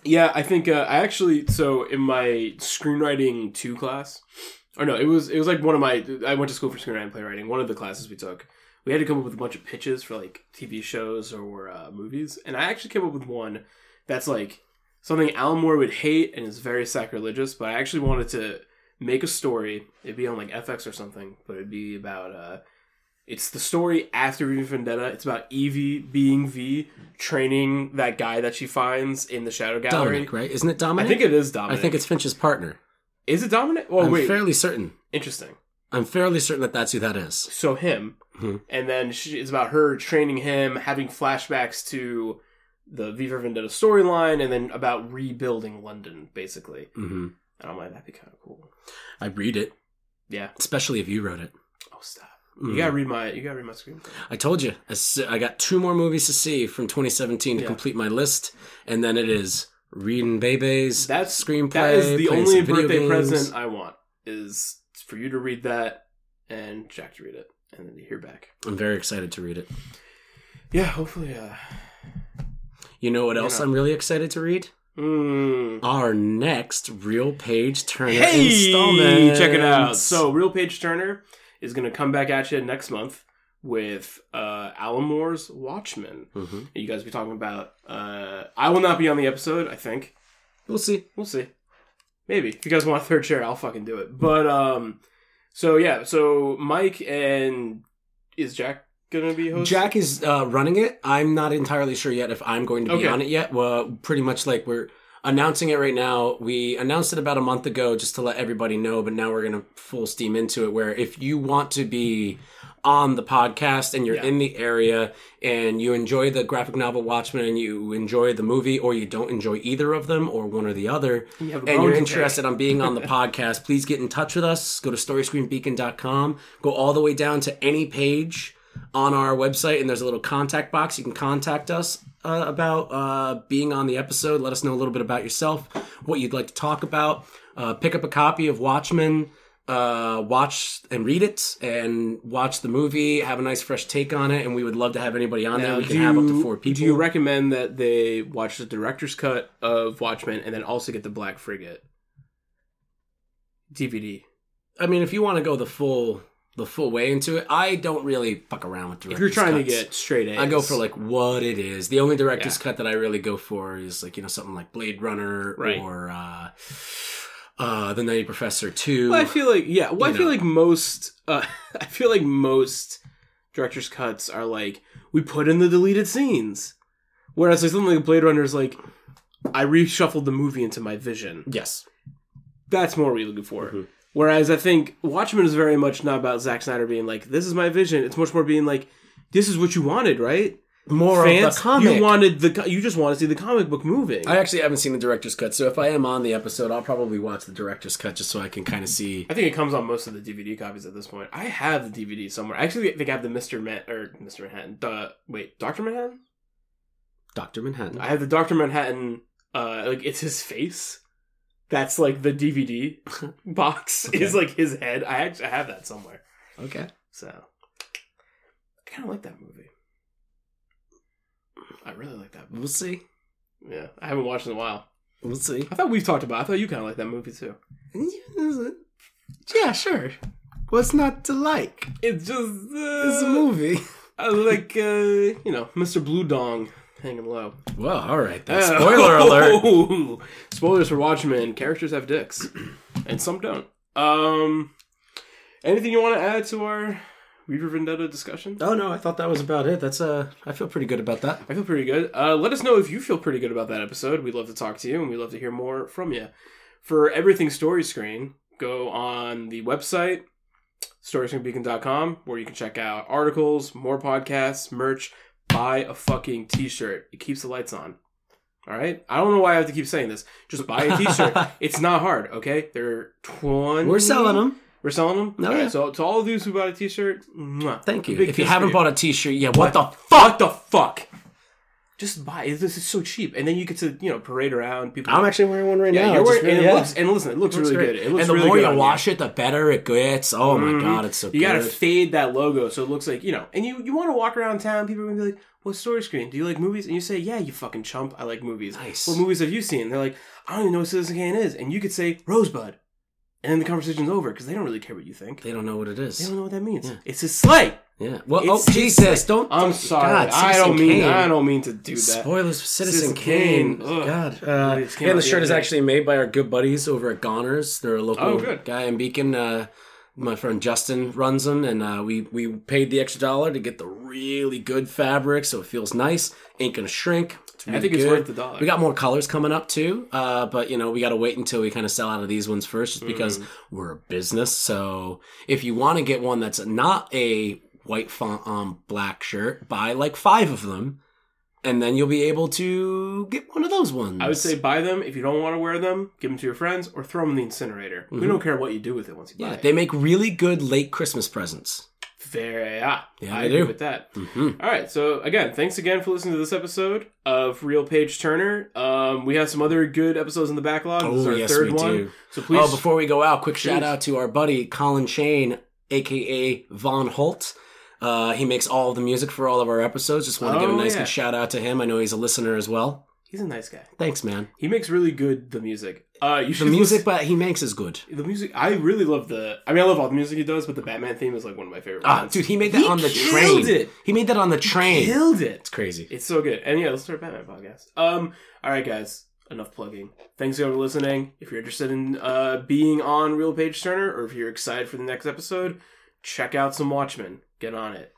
[SPEAKER 1] yeah, I think uh, I actually so in my screenwriting two class, or no, it was it was like one of my I went to school for screenwriting and playwriting. One of the classes we took, we had to come up with a bunch of pitches for like TV shows or uh, movies, and I actually came up with one that's like something Alan Moore would hate and is very sacrilegious. But I actually wanted to make a story. It'd be on like FX or something, but it'd be about uh, it's the story after V Vendetta. It's about Evie being V, training that guy that she finds in the Shadow Gallery.
[SPEAKER 2] dominic right isn't it Dominic?
[SPEAKER 1] I think it is Dominic.
[SPEAKER 2] I think it's finch's partner
[SPEAKER 1] is it Dominic? Well,
[SPEAKER 2] i'm
[SPEAKER 1] wait,
[SPEAKER 2] fairly certain
[SPEAKER 1] interesting.
[SPEAKER 2] I'm fairly certain that that's who that is
[SPEAKER 1] So him,
[SPEAKER 2] Mhm.
[SPEAKER 1] and then she, it's about her training him, having flashbacks to the V for Vendetta storyline, and then about rebuilding London, basically.
[SPEAKER 2] hmm
[SPEAKER 1] And I'm like, that'd be kind of cool.
[SPEAKER 2] i read it
[SPEAKER 1] Yeah.
[SPEAKER 2] especially if you wrote it
[SPEAKER 1] Oh, stop.
[SPEAKER 2] Mm.
[SPEAKER 1] You gotta read my. You gotta read my screenplay.
[SPEAKER 2] I told you, I got two more movies to see from 2017 to
[SPEAKER 1] Yeah.
[SPEAKER 2] complete my list, and then it is reading babies.
[SPEAKER 1] That's
[SPEAKER 2] screenplay.
[SPEAKER 1] That is the only birthday
[SPEAKER 2] games.
[SPEAKER 1] present I want is for you to read that and Jack to read it, and then to hear back.
[SPEAKER 2] I'm very excited to read it.
[SPEAKER 1] Yeah, hopefully. Uh,
[SPEAKER 2] You know what else
[SPEAKER 1] know.
[SPEAKER 2] I'm really excited to read?
[SPEAKER 1] mm.
[SPEAKER 2] Our next Real Page Turner
[SPEAKER 1] Hey,
[SPEAKER 2] installment.
[SPEAKER 1] check it out. So, Real Page Turner is going to come back at you next month with uh, Alan Moore's Watchmen.
[SPEAKER 2] Mhm.
[SPEAKER 1] You guys will be talking about. Uh, I will not be on the episode. I think
[SPEAKER 2] we'll see.
[SPEAKER 1] we'll see. Maybe if you guys want a third chair, I'll fucking do it. But um, so yeah, so Mike and is Jack gonna be host?
[SPEAKER 2] Jack is uh, running it. I'm not entirely sure yet if I'm going to be
[SPEAKER 1] Okay.
[SPEAKER 2] on it yet. Well, pretty much like we're. announcing it right now. We announced it about a month ago just to let everybody know, but now we're to full steam into it. Where if you want to be on the podcast and you're
[SPEAKER 1] Yeah.
[SPEAKER 2] in the area and you enjoy the graphic novel Watchmen and you enjoy the movie or you don't enjoy either of them or one or the other
[SPEAKER 1] You
[SPEAKER 2] and you're interested on being on the podcast, please get in touch with us. Go to storyscreenbeacon.com. Go all the way down to any page on our website and there's a little contact box. You can contact us uh, about uh, being on the episode. Let us know a little bit about yourself, what you'd like to talk about. Uh, pick up a copy of Watchmen. Uh, watch and read it, and watch the movie. Have a nice fresh take on it, and we would love to have anybody on there. We can have up to four people.
[SPEAKER 1] Do you recommend that they watch the director's cut of Watchmen and then also get the Black Freighter DVD?
[SPEAKER 2] I mean, if you want to go the full the full way into it, I don't really fuck around with
[SPEAKER 1] If you're trying
[SPEAKER 2] cuts.
[SPEAKER 1] to get straight A's,
[SPEAKER 2] I go for like what it is. The only director's
[SPEAKER 1] Yeah.
[SPEAKER 2] cut that I really go for is like you know something like Blade Runner
[SPEAKER 1] Right.
[SPEAKER 2] or uh, uh, the Nutty Professor Two.
[SPEAKER 1] Well, I feel like yeah. Well, I
[SPEAKER 2] You
[SPEAKER 1] feel like most. Uh, I feel like most director's cuts are like we put in the deleted scenes, whereas like something like Blade Runner is like I reshuffled the movie into my vision.
[SPEAKER 2] yes,
[SPEAKER 1] That's more what you're looking for.
[SPEAKER 2] Mhm.
[SPEAKER 1] Whereas I think Watchmen is very much not about Zack Snyder being like this is my vision. It's much more being like this is what you wanted, right?
[SPEAKER 2] More
[SPEAKER 1] Fans,
[SPEAKER 2] of the comic.
[SPEAKER 1] you wanted the you just want to see the comic book moving.
[SPEAKER 2] I actually haven't seen the director's cut, so if I am on the episode, I'll probably watch the director's cut just so I can kind of see.
[SPEAKER 1] I think it comes on most of the DVD copies at this point. I have the DVD somewhere. I actually think I have the Mister Man or Mister Manhattan. The wait, Doctor Manhattan.
[SPEAKER 2] Doctor Manhattan.
[SPEAKER 1] I have the Doctor Manhattan. Uh, like it's his face. That's like the DVD box is like his head. I actually I have that somewhere.
[SPEAKER 2] Okay.
[SPEAKER 1] So I kind of like that movie. I really like that movie.
[SPEAKER 2] We'll see.
[SPEAKER 1] Yeah, I haven't watched in a while.
[SPEAKER 2] We'll see.
[SPEAKER 1] I thought we've talked about. I thought you kind of like that movie too.
[SPEAKER 2] Yeah, sure. What's not to like?
[SPEAKER 1] It's just uh,
[SPEAKER 2] It's a movie.
[SPEAKER 1] I like uh, you know Mr. Blue Dong hanging low.
[SPEAKER 2] Well, all right. Then. Spoiler alert.
[SPEAKER 1] Spoilers for Watchmen. Characters have dicks, and some don't. Um, anything you want to add to our V for Vendetta discussion?
[SPEAKER 2] Oh no, I thought that was about it. That's uh, I feel pretty good about that.
[SPEAKER 1] I feel pretty good. Uh, let us know if you feel pretty good about that episode. We'd love to talk to you, and we'd love to hear more from you. For everything Story Screen, go on the website storyscreenbeacon.com where you can check out articles, more podcasts, merch. Buy a fucking t-shirt. It keeps the lights on. All right. I don't know why I have to keep saying this. Just buy a t-shirt. it's not hard. Okay. They're twenty.
[SPEAKER 2] We're selling them.
[SPEAKER 1] We're selling them.
[SPEAKER 2] No,
[SPEAKER 1] All right,
[SPEAKER 2] yeah.
[SPEAKER 1] So to all of you who bought a t-shirt, mwah,
[SPEAKER 2] Thank you. If you haven't
[SPEAKER 1] for
[SPEAKER 2] bought a T-shirt yet,
[SPEAKER 1] What
[SPEAKER 2] what, the
[SPEAKER 1] fuck? What the fuck? Just buy it. This is so cheap, and then you get to you know parade around. People.
[SPEAKER 2] I'm actually wearing one right
[SPEAKER 1] yeah,
[SPEAKER 2] now.
[SPEAKER 1] you're wearing, and
[SPEAKER 2] really-
[SPEAKER 1] it
[SPEAKER 2] yeah.
[SPEAKER 1] looks and listen, it looks,
[SPEAKER 2] Looks
[SPEAKER 1] really
[SPEAKER 2] great.
[SPEAKER 1] good. It looks
[SPEAKER 2] and the
[SPEAKER 1] really
[SPEAKER 2] more
[SPEAKER 1] good
[SPEAKER 2] you wash it, the better it gets. Oh my
[SPEAKER 1] Mhm.
[SPEAKER 2] god, it's so
[SPEAKER 1] You gotta fade that logo so it looks like you know, and you you want to walk around town. People are gonna be like, "What story screen? Do you like movies?" And you say, "Yeah, you fucking chump. I like movies."
[SPEAKER 2] Nice.
[SPEAKER 1] What movies have you seen? They're like, "I don't even know what Citizen Kane is," and you could say Rosebud, and then the conversation's over because they don't really care what you think.
[SPEAKER 2] They don't know what it is.
[SPEAKER 1] They don't know what that means.
[SPEAKER 2] Yeah.
[SPEAKER 1] It's a sleigh.
[SPEAKER 2] Yeah. Well,
[SPEAKER 1] It's-
[SPEAKER 2] oh Jesus! Don't.
[SPEAKER 1] I'm sorry.
[SPEAKER 2] God,
[SPEAKER 1] I
[SPEAKER 2] Citizen
[SPEAKER 1] don't mean.
[SPEAKER 2] Kane.
[SPEAKER 1] I don't mean to do that.
[SPEAKER 2] Spoilers for Citizen,
[SPEAKER 1] Citizen
[SPEAKER 2] Kane.
[SPEAKER 1] Kane.
[SPEAKER 2] God. Uh,
[SPEAKER 1] It just came
[SPEAKER 2] yeah, the shirt is actually made by our good buddies over at Goners. They're a local
[SPEAKER 1] Oh,
[SPEAKER 2] guy in Beacon. Uh, my friend Justin runs them, and uh, we we paid the extra dollar to get the really good fabric, so it feels nice. Ain't gonna shrink. It's
[SPEAKER 1] I
[SPEAKER 2] really
[SPEAKER 1] think it's worth the dollar.
[SPEAKER 2] We got more colors coming up too, uh, but you know we got to wait until we kind of sell out of these ones first, just
[SPEAKER 1] Mm.
[SPEAKER 2] because we're a business. So if you want to get one that's not a white font on black shirt, buy like five of them, and then you'll be able to get one of those ones.
[SPEAKER 1] I would say buy them. If you don't want to wear them, give them to your friends or throw them in the incinerator. We don't care what you do with it once you buy
[SPEAKER 2] Mm-hmm. yeah,
[SPEAKER 1] it.
[SPEAKER 2] they make really good late Christmas presents.
[SPEAKER 1] Very, yeah.
[SPEAKER 2] Yeah,
[SPEAKER 1] I
[SPEAKER 2] they
[SPEAKER 1] agree
[SPEAKER 2] do.
[SPEAKER 1] with that.
[SPEAKER 2] hmm
[SPEAKER 1] All right, so again, thanks again for listening to this episode of Real Page Turner. Um, we have some other good episodes in the backlog. this is
[SPEAKER 2] Oh
[SPEAKER 1] our
[SPEAKER 2] yes,
[SPEAKER 1] third
[SPEAKER 2] we
[SPEAKER 1] one.
[SPEAKER 2] do.
[SPEAKER 1] So please,
[SPEAKER 2] Oh, before we go out, quick shout out to our buddy Colin Shane, aka Von Holt. Uh, he makes all of the music for all of our episodes. Just want to give a
[SPEAKER 1] Oh,
[SPEAKER 2] nice
[SPEAKER 1] yeah.
[SPEAKER 2] good shout out to him. I know he's a listener as well.
[SPEAKER 1] he's a nice guy.
[SPEAKER 2] Thanks, man.
[SPEAKER 1] He makes really good the music. Uh, you
[SPEAKER 2] The music,
[SPEAKER 1] listen-
[SPEAKER 2] but he makes is good.
[SPEAKER 1] the music. I really love the. I mean, I love all the music he does, but the Batman theme is like one of my favorite.
[SPEAKER 2] Ah,
[SPEAKER 1] ones.
[SPEAKER 2] dude, he made that
[SPEAKER 1] He
[SPEAKER 2] on the train.
[SPEAKER 1] it.
[SPEAKER 2] He made that on the train.
[SPEAKER 1] He killed it.
[SPEAKER 2] It's crazy.
[SPEAKER 1] It's so good. And yeah, let's start a Batman podcast. Um, all right, guys. Enough plugging. Thanks again for listening. If you're interested in uh, being on Real Page Turner, or if you're excited for the next episode, check out some Watchmen. Get on it.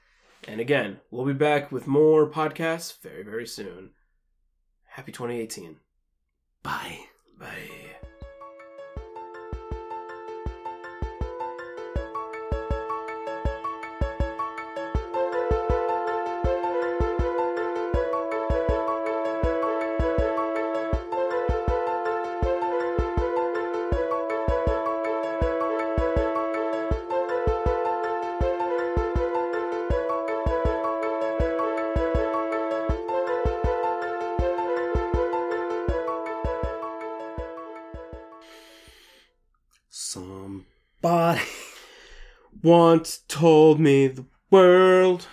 [SPEAKER 1] And again, we'll be back with more podcasts very, very soon. Happy 2018.
[SPEAKER 2] Bye.
[SPEAKER 1] Bye.
[SPEAKER 2] Somebody.
[SPEAKER 1] Once told me the world